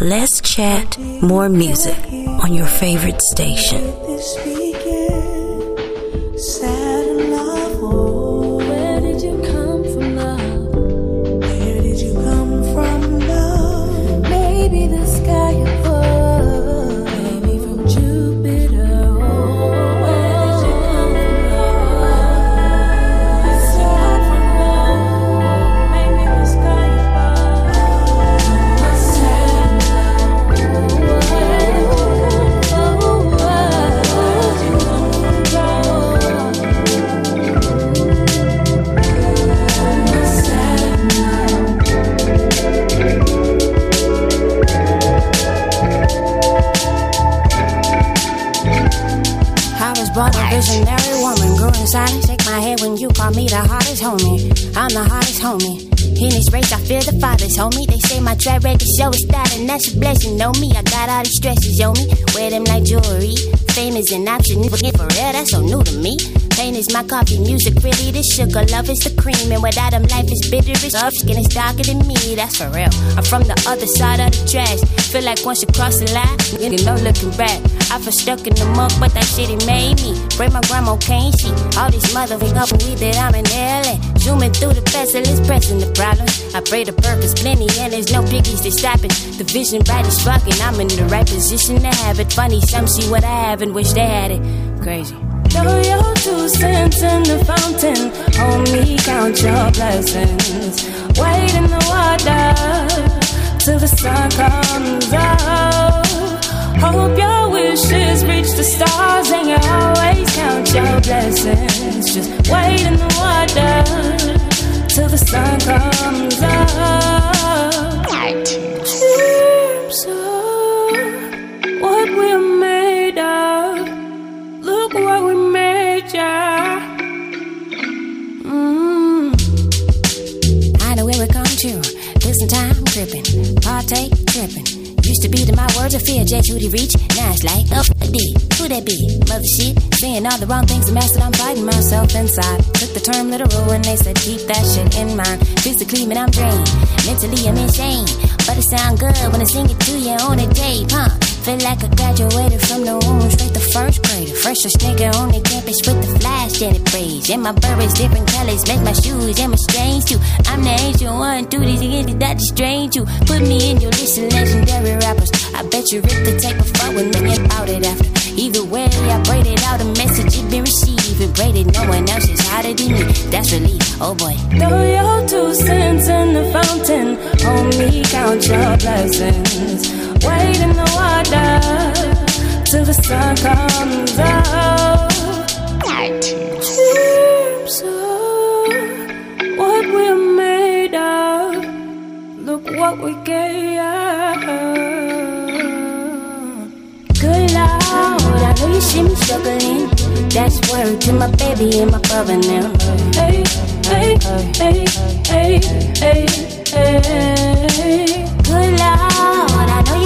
Let's chat more music on your favorite station. They say my track record show is and that's a blessing. Know me, I got all these stresses, yo me. Wear them like jewelry. Fame is an option, for real, that's so new to me. Pain is my coffee, music really the sugar, love is the cream, and without them, life is bitter as up. Skin is darker than me, that's for real. I'm from the other side of the trash. Feel like once you cross the line, you no looking back. I feel stuck in the muck, but that shit it made me. Break my grandma can't sheet. All these motherfucking up weed that I'm in LA. Zooming through the pestilence, pressing the problem. I pray the purpose plenty, and there's no piggies to stop it. The vision bright as fuck, and I'm in the right position to have it. Funny, some see what I have and wish they had it. Crazy. Throw your two cents in the fountain. Homie, count your blessings. Wait in the water till the sun comes out. Hope your wishes reach the stars and you always count your blessings. Just wait in the water till the sun comes out. Used to be to my words of fear, J. Judy reach. Now it's like up a D. Who that be? Mother shit. Saying all the wrong things, the master, I'm fighting myself inside. Took the term literal when they said keep that shit in mind. Physically, man, I'm drained. Mentally, I'm insane. But it sound good when I sing it to you on a tape, huh? Feel like I graduated from the womb straight to first grade. Freshest nigga on the campus with the flash and it braids. And my berets different colors, make my shoes and my stains too. I'm the ancient one, do these again, that the strange you. Put me in your list of legendary rappers. I bet you rip the tape before with me about it after. Either way, I braided out a message, it been received. And braided, no one else is hotter than me. That's relief, oh boy. Throw your two cents in the fountain. Homie, count your blessings. Wait in the water till the sun comes out. Dreams are what we're made of. Look what we gave. Good Lord, I know you see me struggling. That's word to my baby and my brother now. Hey, hey, hey, hey, hey, hey. Good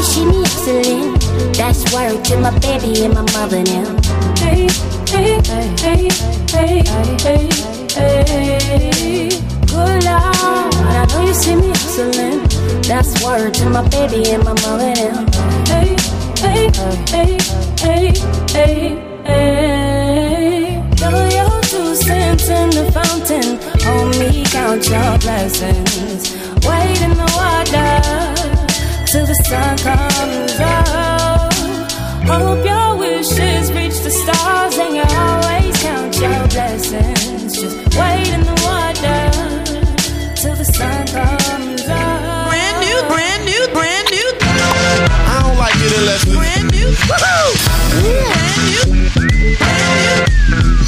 See me hustling. That's word to my baby and my mother now. Hey, hey, hey, hey, hey, hey. Good Lord, I know you see me hustling. That's word to my baby and my mother now. Hey, hey, hey, hey, hey, hey. Throw your two cents in the fountain. Homie, count your blessings. Wait in the water till the sun comes out. Hope your wishes reach the stars and you always count your blessings. Just wait in the water till the sun comes out. Brand new, brand new, brand new. I don't like it unless it's brand new. Brand new. Brand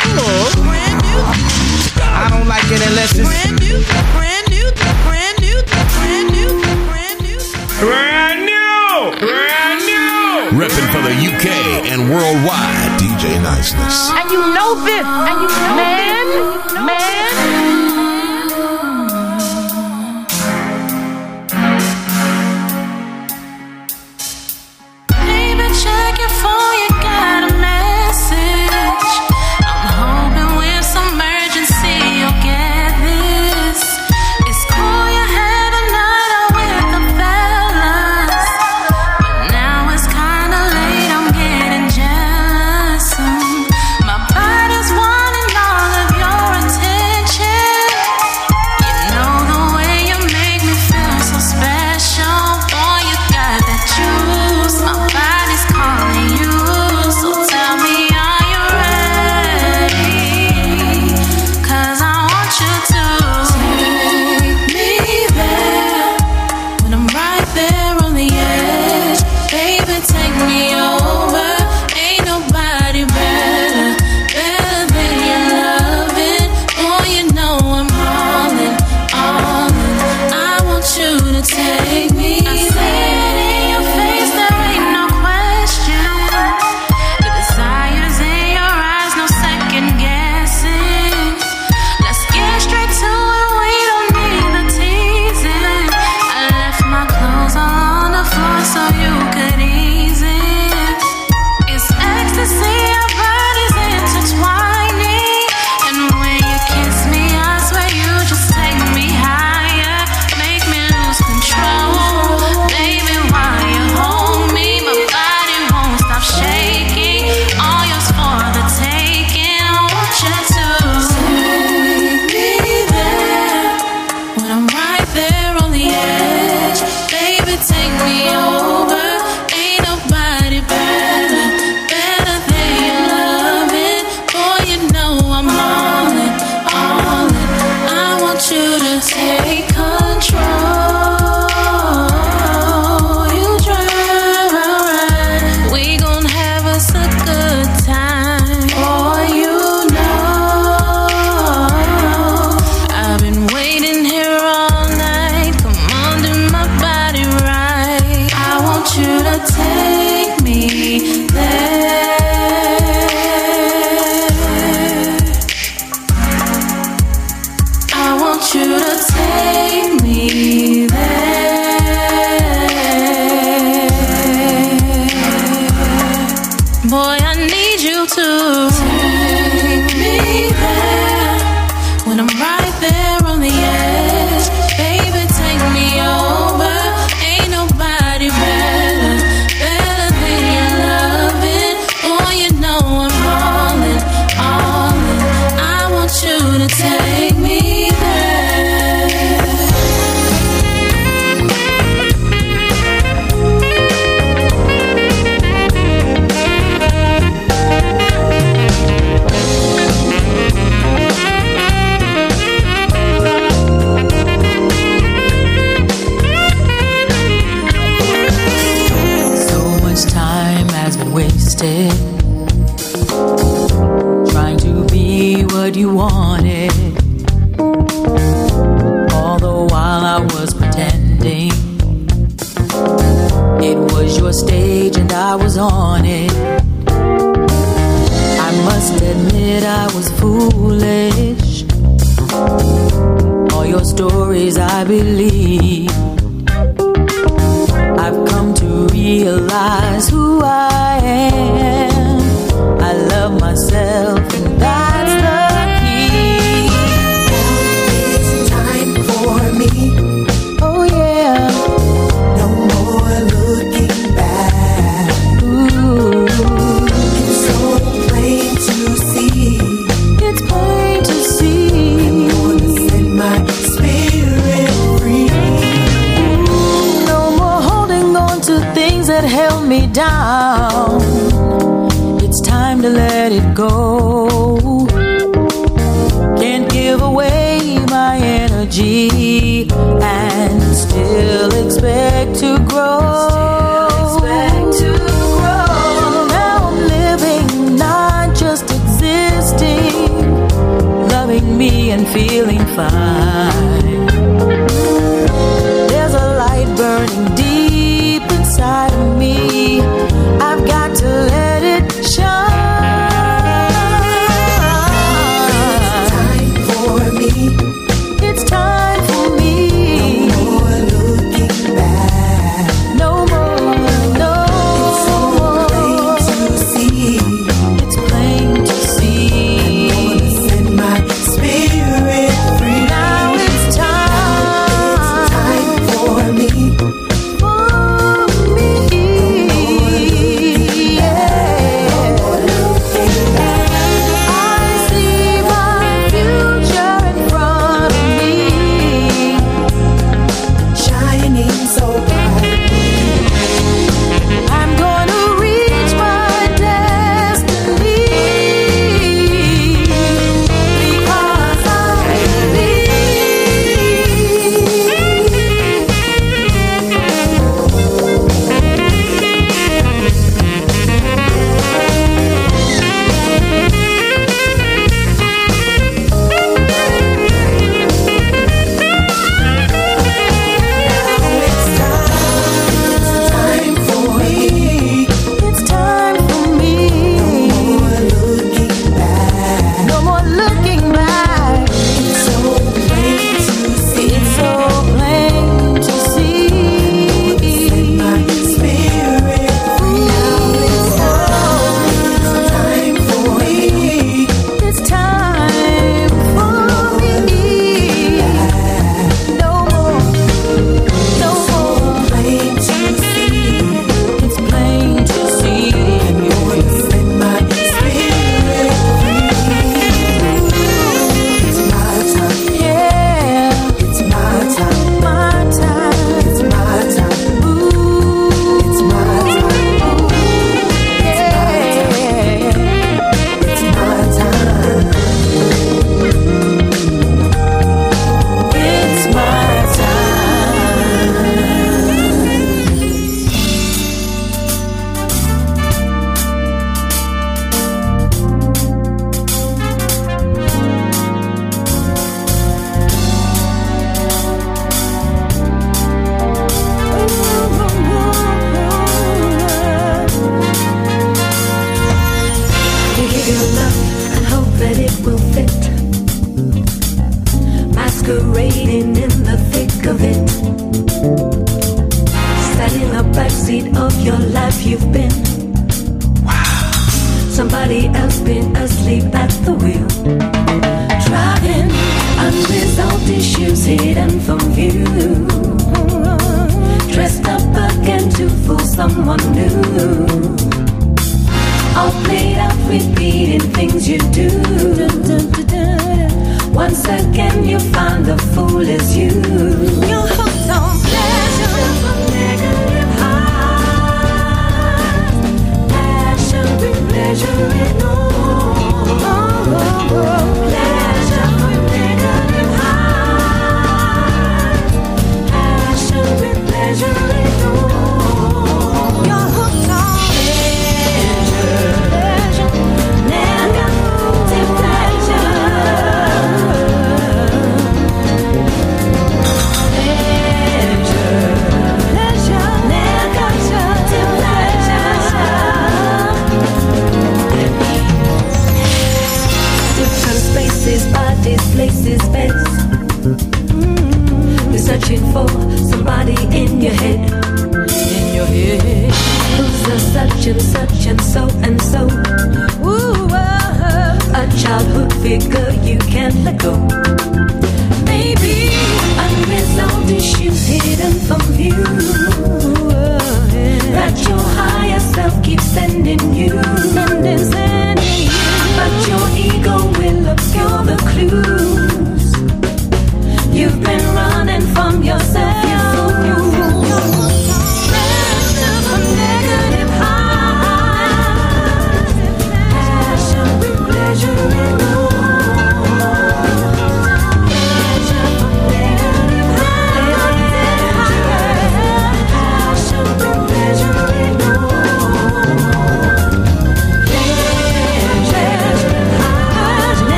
new. Brand new. I don't like it unless it's Brand new. Brand new. Worldwide, DJ Niceness. And you know this, and you know man, man.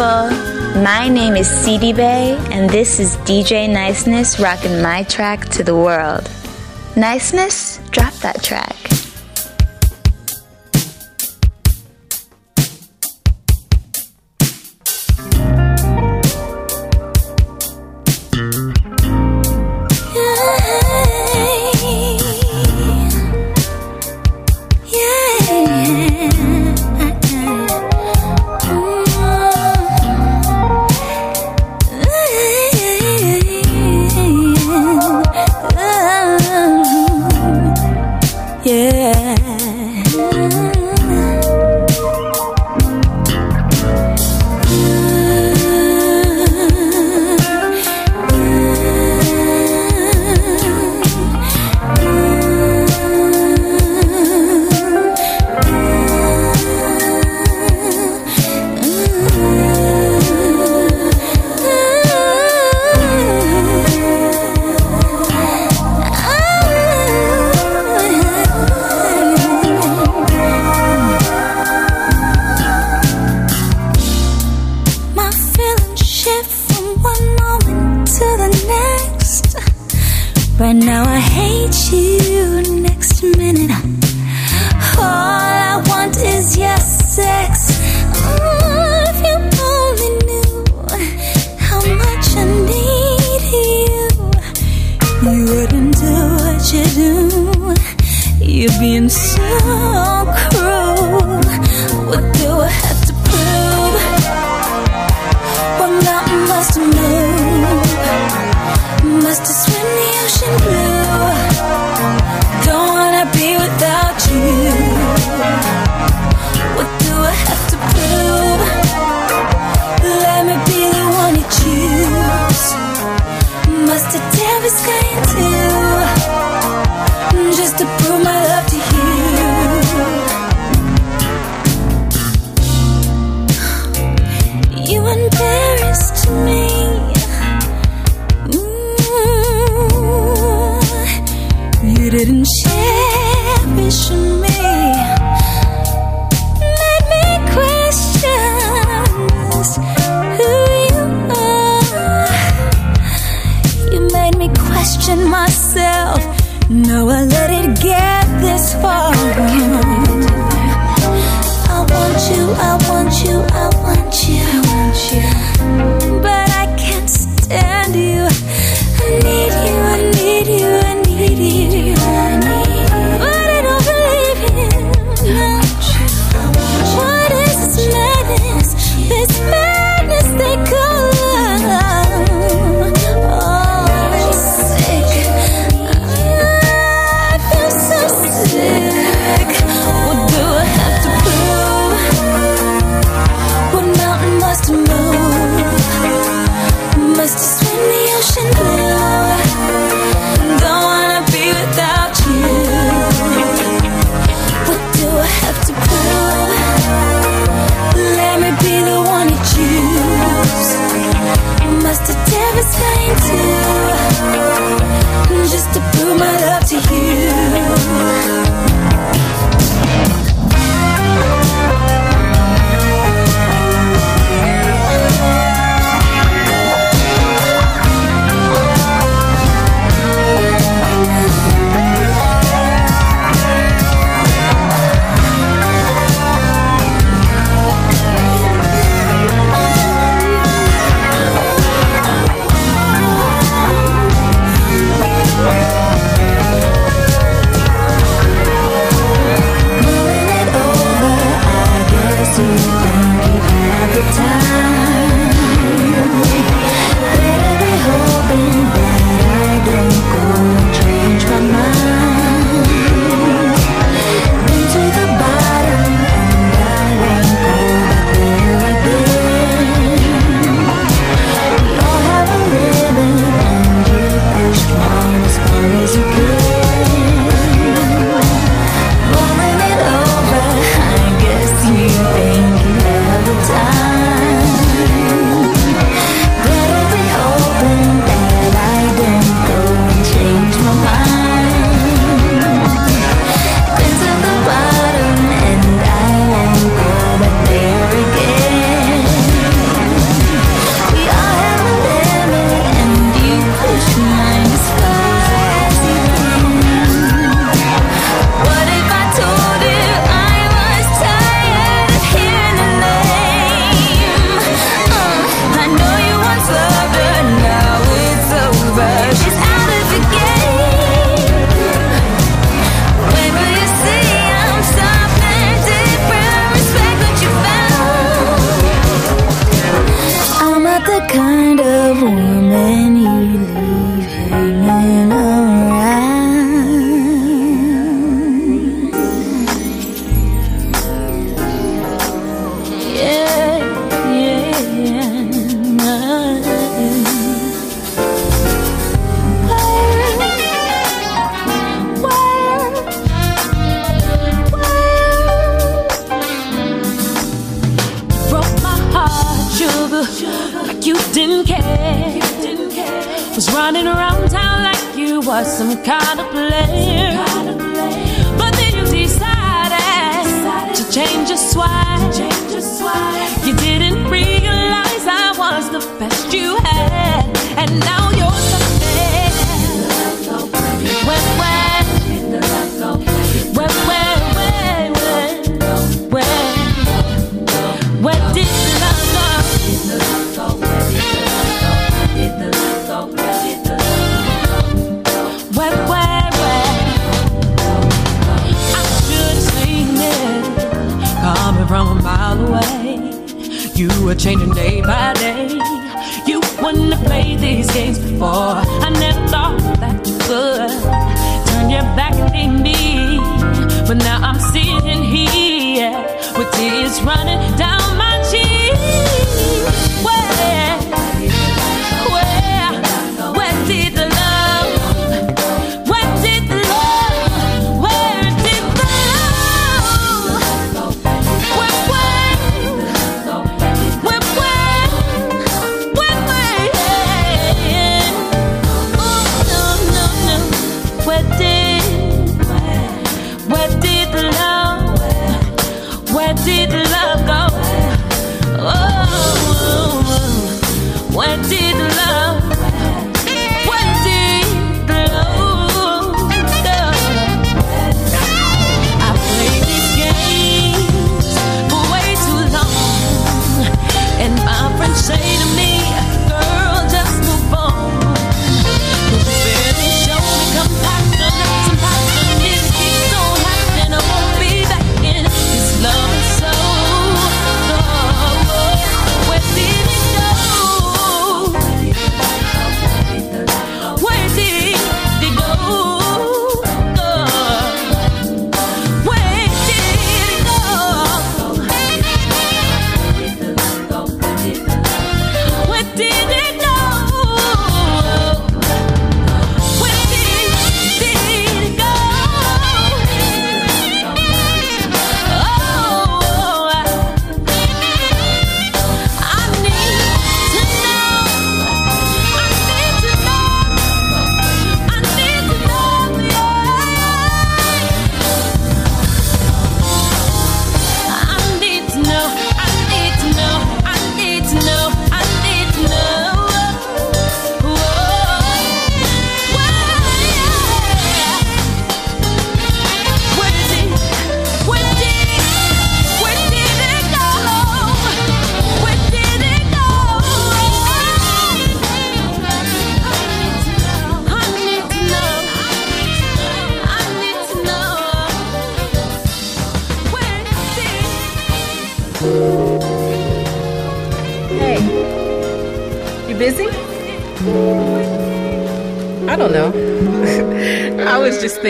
people. My name is CD Bay, and this is DJ Niceness rocking my track to the world. Niceness, drop that track.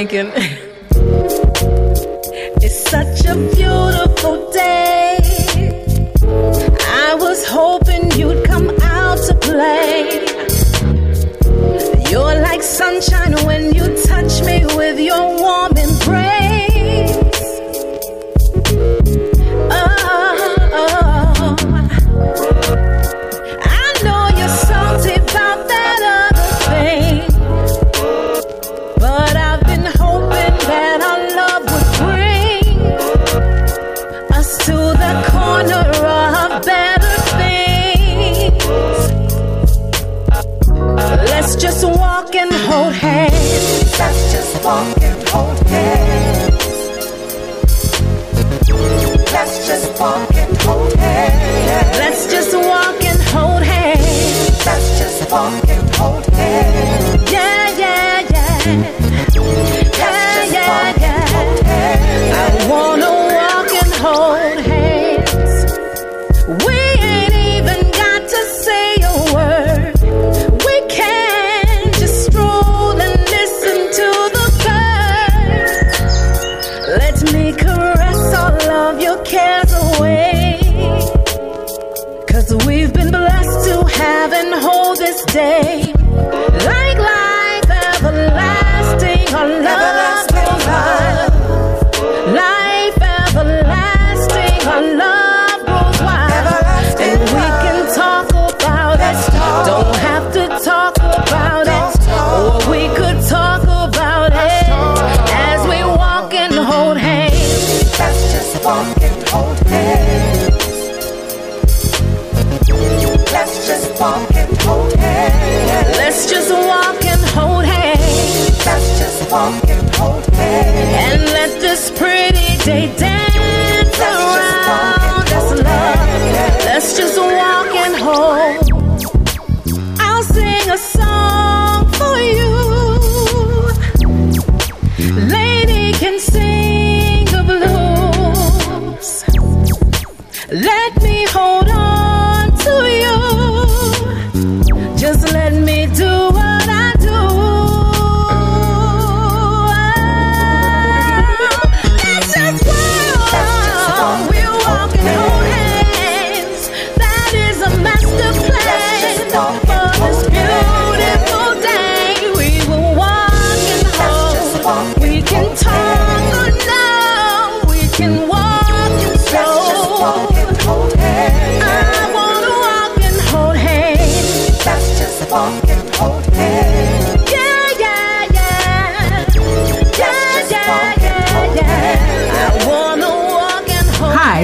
Thinking.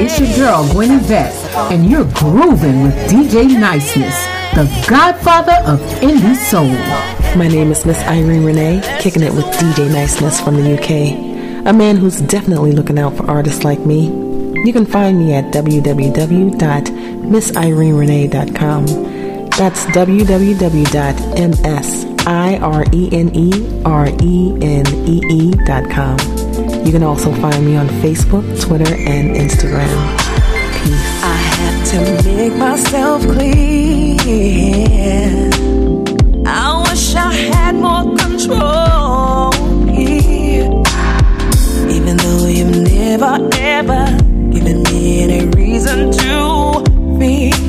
it's your girl, Gwen Vest, and you're grooving with DJ Niceness, the godfather of indie soul. My name is Miss Irene Renee, kicking it with DJ Niceness from the UK, a man who's definitely looking out for artists like me. You can find me at www.missirenrenee.com. That's www.msirenerenee.com. You can also find me on Facebook, Twitter, and Instagram. Peace. I have to make myself clear. I wish I had more control. Even though you've never ever given me any reason to be.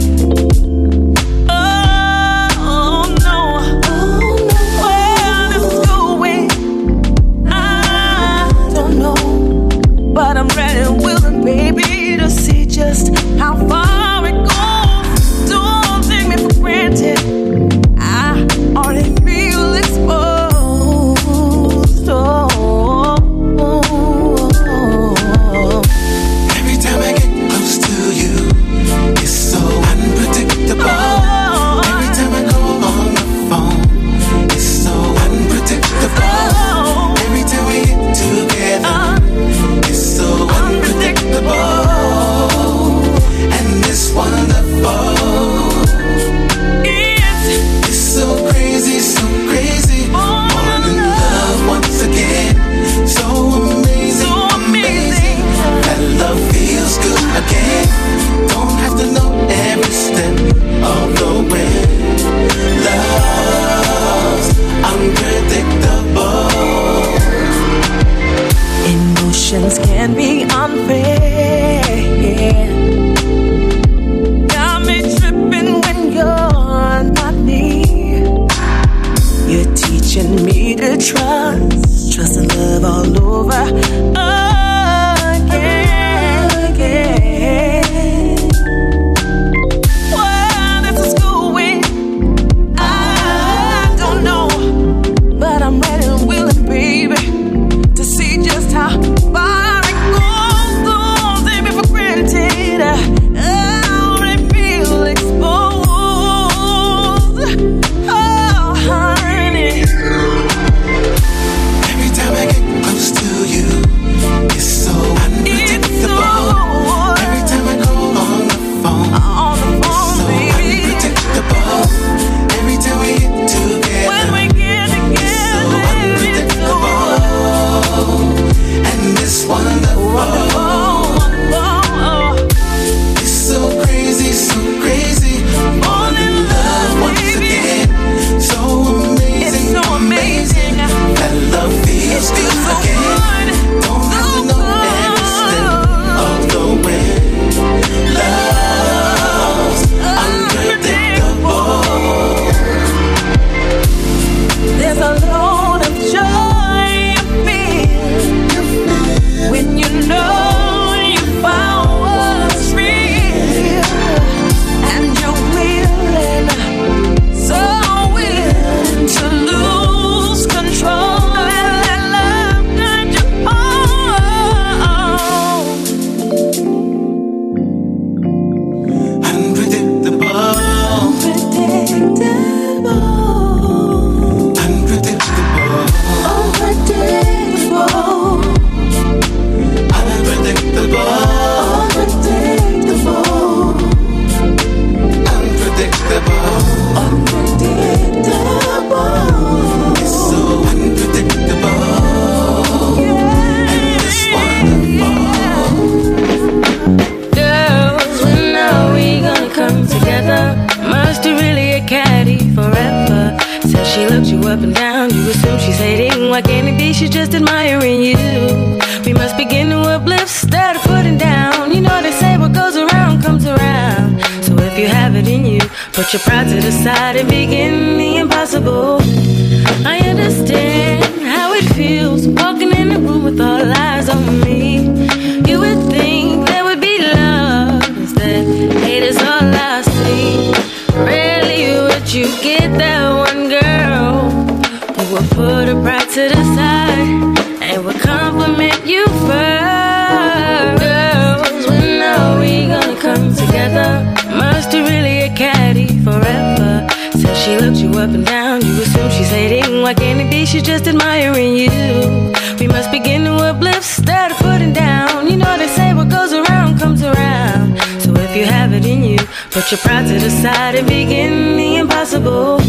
Put your pride to the side and begin the impossible.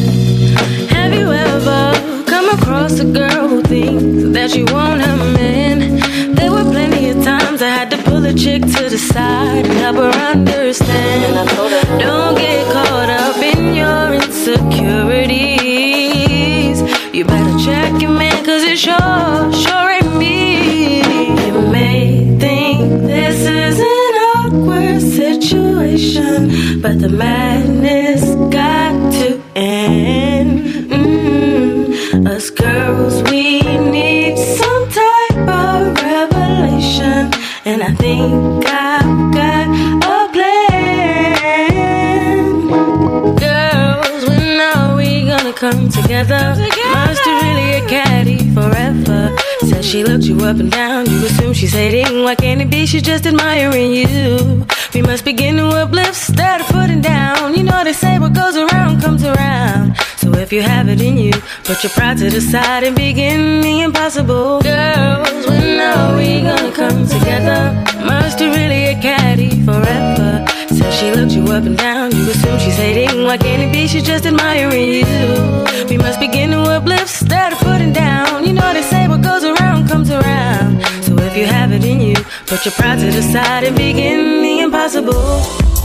Have you ever come across a girl who thinks that you want a man? There were plenty of times I had to pull a chick to the side and help her understand. Don't get caught up in your insecurities. You better check your man, cause it sure, sure ain't but the madness got to end. Mm. Us girls, we need some type of revelation, and I think I've got a plan. Girls, when are we gonna come together? Must have really a catty forever. Said she looked you up and down. You assume she's hating. Why can't it be she's just admiring you? We must begin to uplift of putting down. You know they say what goes around comes around. So if you have it in you, put your pride to the side and begin the impossible. Girls, when are we gonna come together? Must really a catty forever. Said she looked you up and down. You assume she's hating. Why can't it be she's just admiring you? We must begin to uplift of putting down. You know they say what goes around comes around. So if you have it in you, put your pride to the side and begin impossible.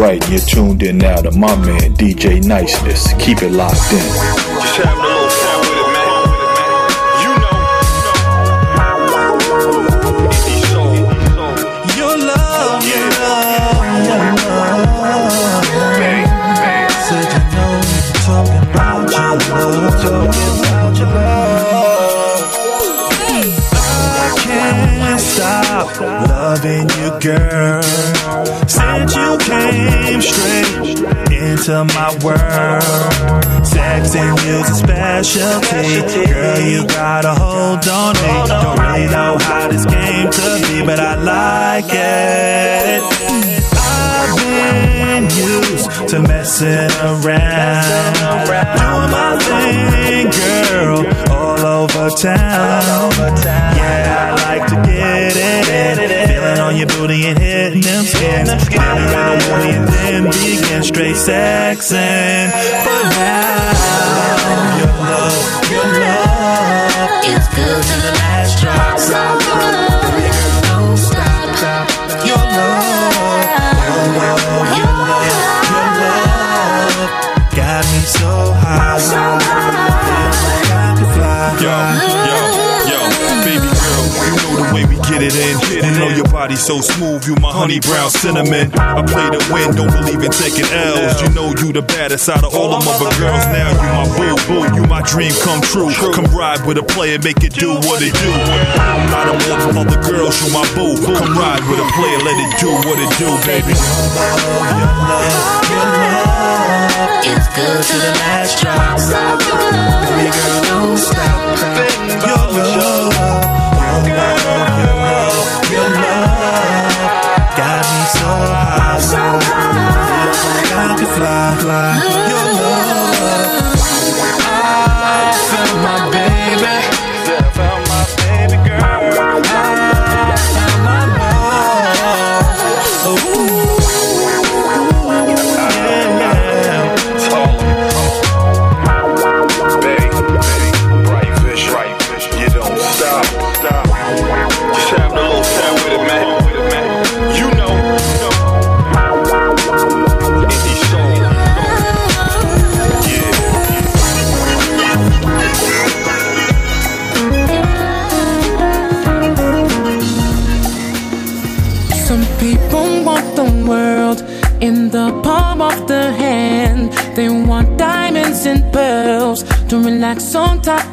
Right, you're tuned in now to my man DJ Niceness. Keep it locked in. Into my world, sex and a specialty. Girl, you got a hold on me. Don't really know how this came to be, but I like it. I've been used to messing around, doing my thing, girl, all over town. Yeah, I like to get it, feeling on your booty and hitting them skins. Get her in the and then begin straight sexing. But now body so smooth, you my honey brown cinnamon. I play to win, don't believe in taking L's. You know you the baddest out of all them other girls. Now you my boo, boo, you my dream come true. Come ride with a player, make it do what it do. I don't want other girls, you my boo. Come ride with a player, let it do what it do, baby. It's good to the last drop. Baby girl, don't stop. Your love, your love, fly,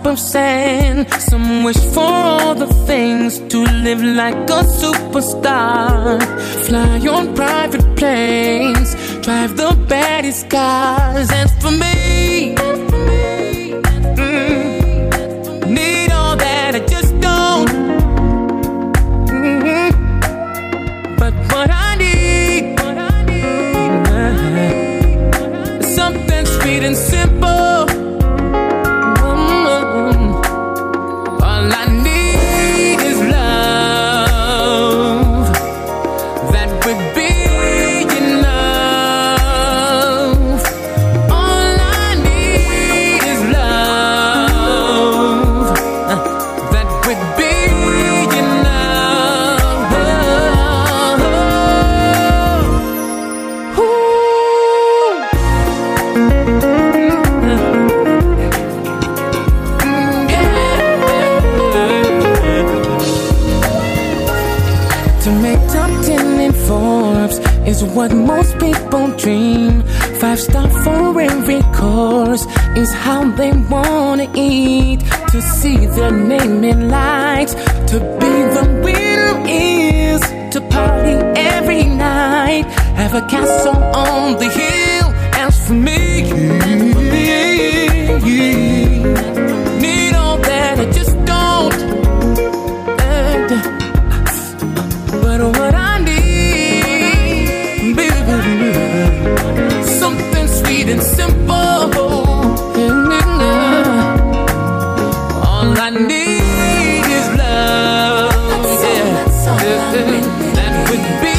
of sand. Some wish for all the things to live like a superstar. Fly on private planes, drive the baddest cars. And for me, what most people dream. Five star for every course is how they wanna eat. To see their name in lights, to be the winner is to party every night. Have a castle on the hill. As for me, Yeah. That would be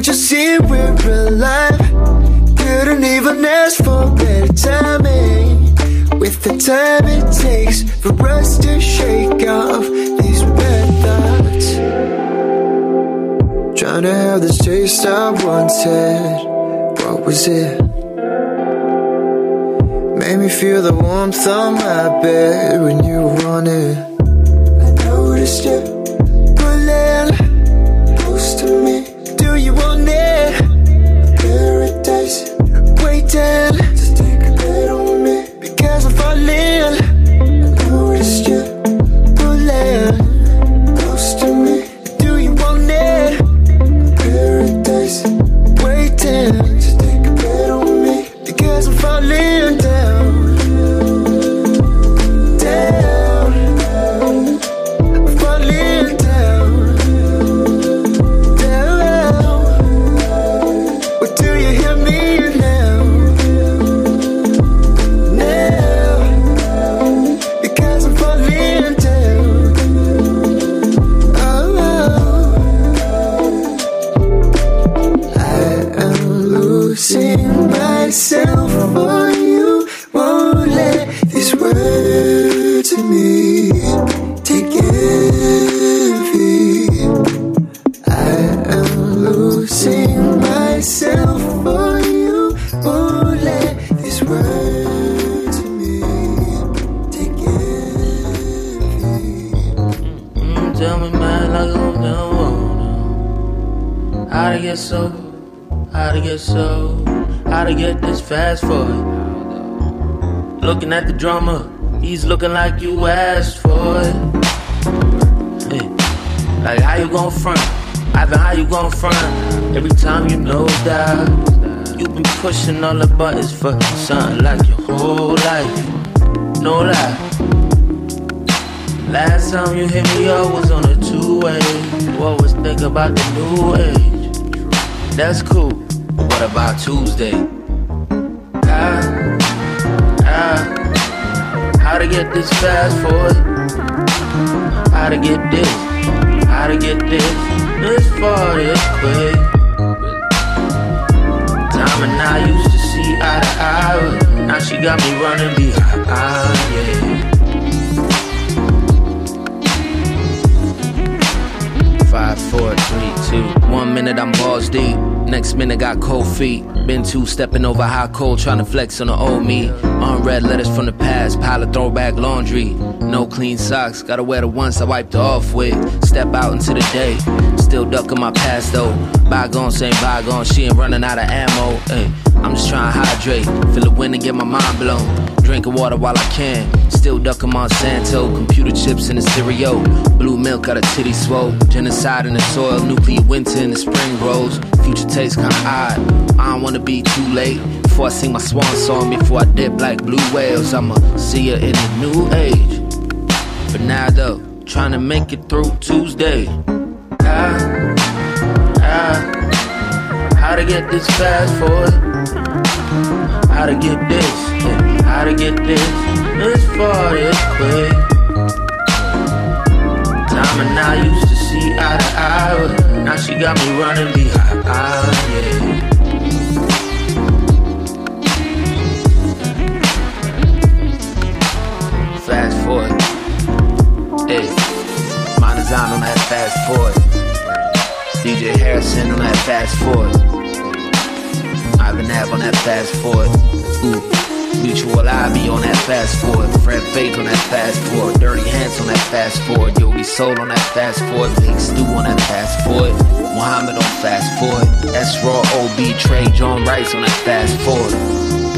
Can't you see we're alive? Couldn't even ask for better timing. With the time it takes for us to shake off these bad thoughts. Trying to have this taste I wanted. What was it? Made me feel the warmth on my bed when you were running. I noticed it. day looking like you asked for it. Hey, like how you gon' front? Ivan, how you gon' front? Every time you know that you've been pushing all the buttons for something like your whole life. No lie. Last time you hit me up was on a two-way. What was think about the new age? That's cool. But what about Tuesday? Get this fast forward? How to get this? How to get this? This far, this quick. Time and I used to see eye to eye. but Now she got me running behind. Yeah. Five, four, three, two. One minute I'm balls deep. Next minute got cold feet. Been two stepping over high cold, trying to flex on the old me. Unread letters from the past, pile of throwback laundry. No clean socks, gotta wear the ones I wiped off with. Step out into the day, still ducking my past though. Bygones ain't bygones, she ain't running out of ammo. Ay, I'm just trying to hydrate, feel the wind and get my mind blown. Drinking water while I can, still ducking Monsanto. Computer chips in the cereal, blue milk out of titty swole. Genocide in the soil, nuclear winter in the spring grows. Future tastes kinda odd, I don't wanna be too late. Before I sing my swan song, before I dip like blue whales, I'ma see her in the new age. But now though, trying to make it through Tuesday. How, how, how to get this fast forward? How to get this? yeah, How to get this? This far, this quick. Time and I used to see eye to eye, now she got me running behind. Ah, yeah. Fast forward. Hey, Monazan on that fast forward. DJ Harrison on that fast forward. Av on that fast forward. Ooh. Mutual IB on that fast forward. Fred Faith on that fast forward. Dirty Hands on that fast forward. Yogi Soul on that fast forward. Big Stu on that fast forward. Muhammad on fast forward. S Raw OB Trey John Rice on that fast forward.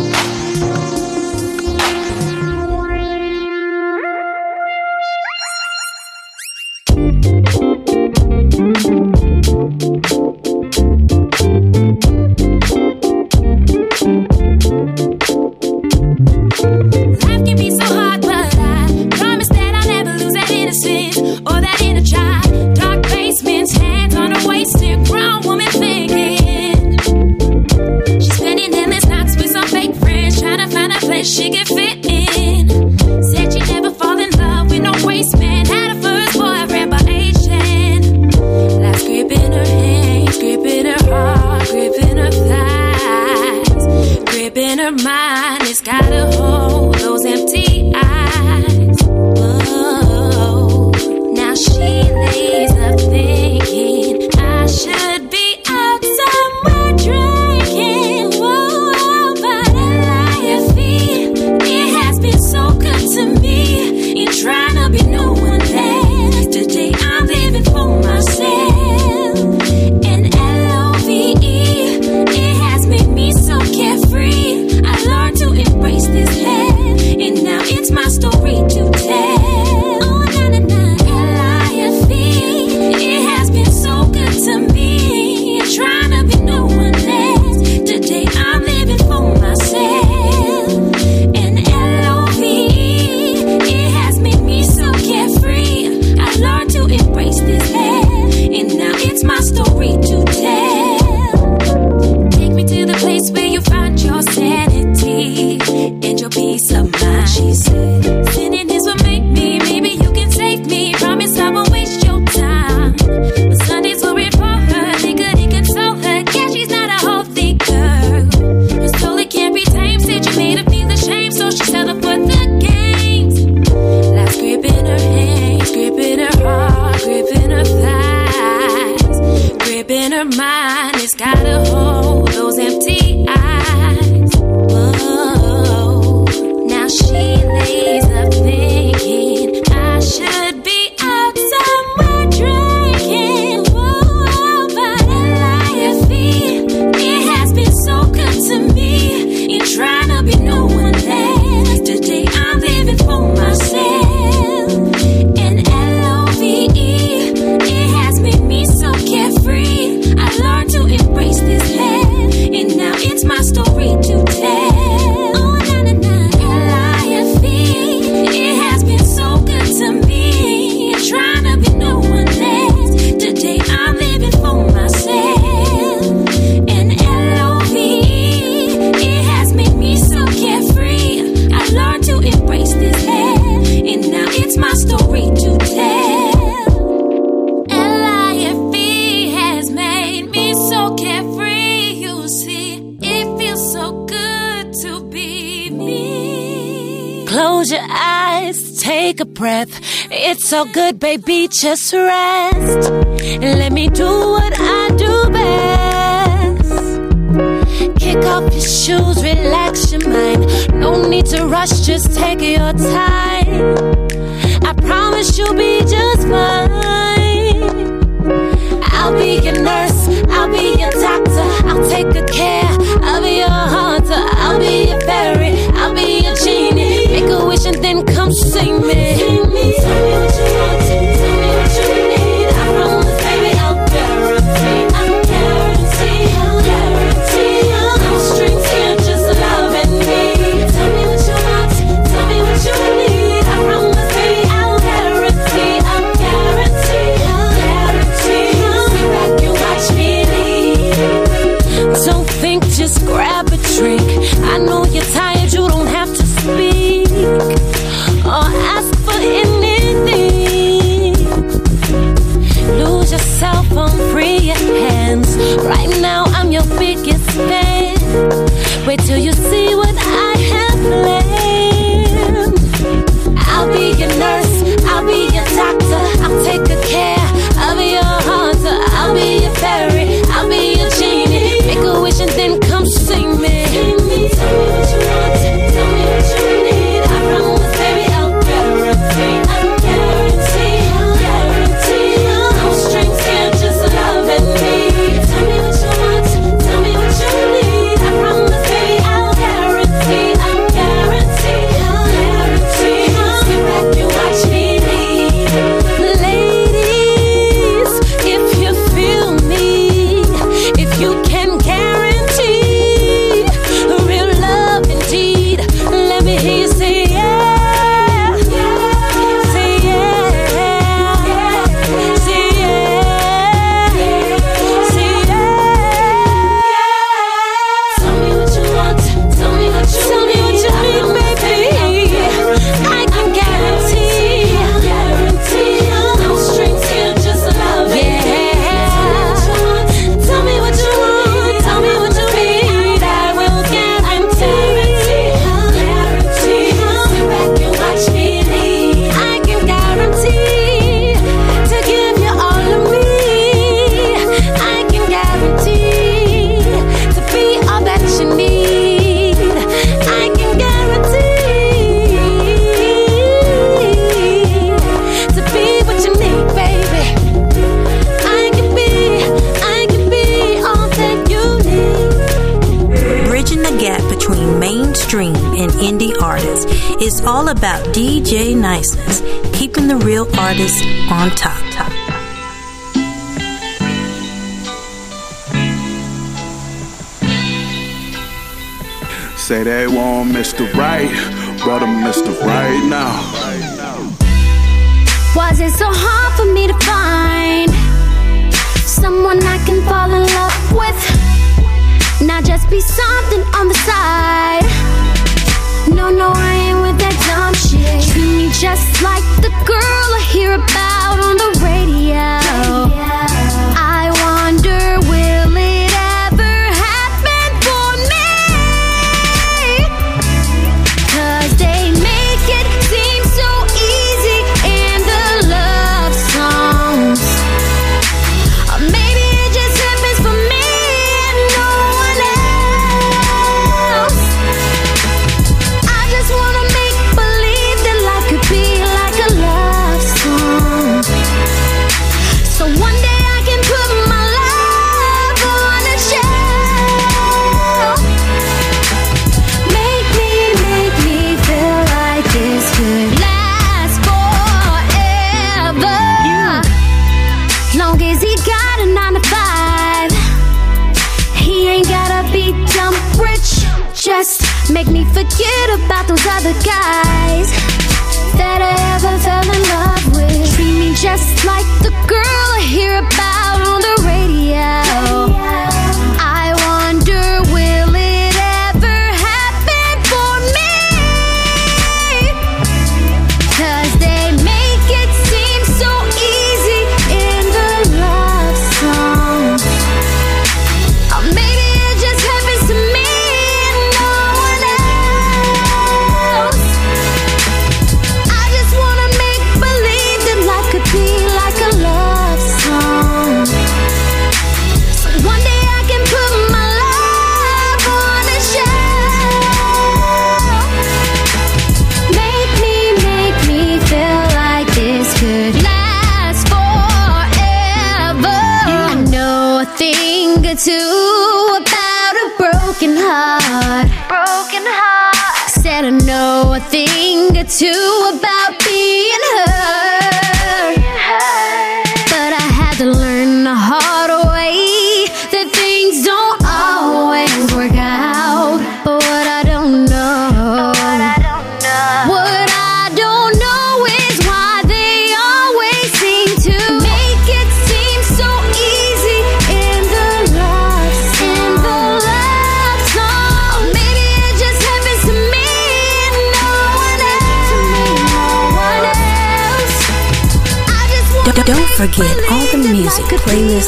Just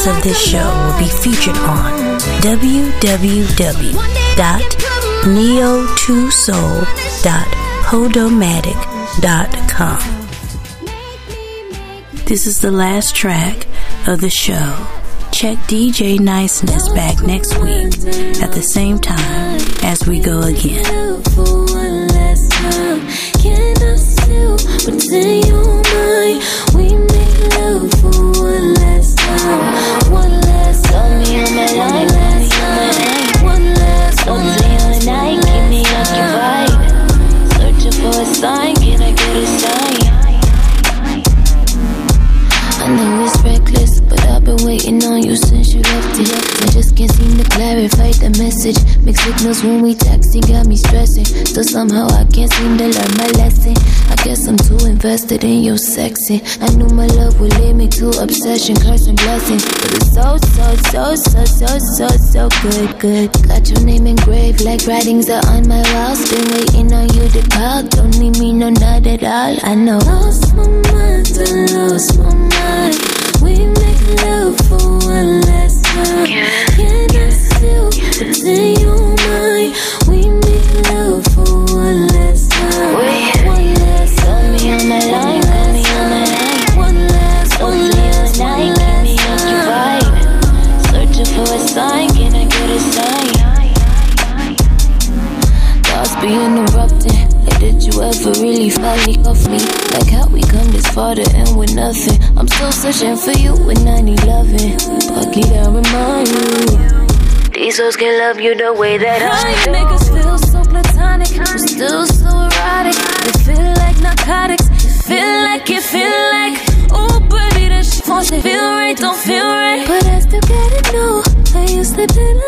of this show will be featured on www.neo2soul.podomatic.com. This is the last track of the show. Check DJ Niceness back next week at the same time as we go again. Time. Seem to the message. Mixed signals when we texting got me stressing. Still somehow I can't seem to learn my lesson. I guess I'm too invested in your sexing. I knew my love would lead me to obsession, curse and blessings. But it's so, so, so, so, so, so, so good, good. Got your name engraved like writings are on my walls. Been waiting on you to call. Don't need me, no, not at all. I know. Lost my mind, I lost my mind. We make love for one last time. I still pretend you're mine? We make love for one last time. One last time. me on my line, call me on my line. One last, one last night, keep me occupied. Searching for a sign, can I get a sign? Thoughts be interrupting. Like, did you ever really finally off me? Like, how we come this far to end with nothing? I'm still searching for you with 911. Lucky I remind you. Hoes can love you the way that I do. niggas feel so platonic, but still so erotic. It feel like narcotics. It feel like it feel like. Oh, baby, that shit feel right, don't feel right. But I still gotta know how you slipping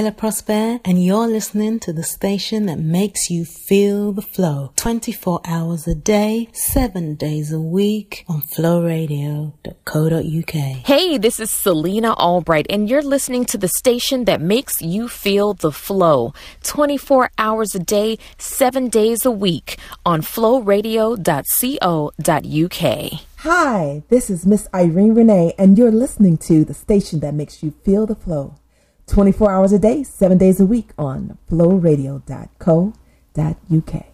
Hi, this is Shayla Prosper, and you're listening to the station that makes you feel the flow 24 hours a day, 7 days a week on flowradio.co.uk. Hey, this is Selena Albright, and you're listening to the station that makes you feel the flow 24 hours a day, 7 days a week on flowradio.co.uk. Hi, this is Miss Irene Renee, and you're listening to the station that makes you feel the flow. 24 hours a day, 7 days a week on flowradio.co.uk.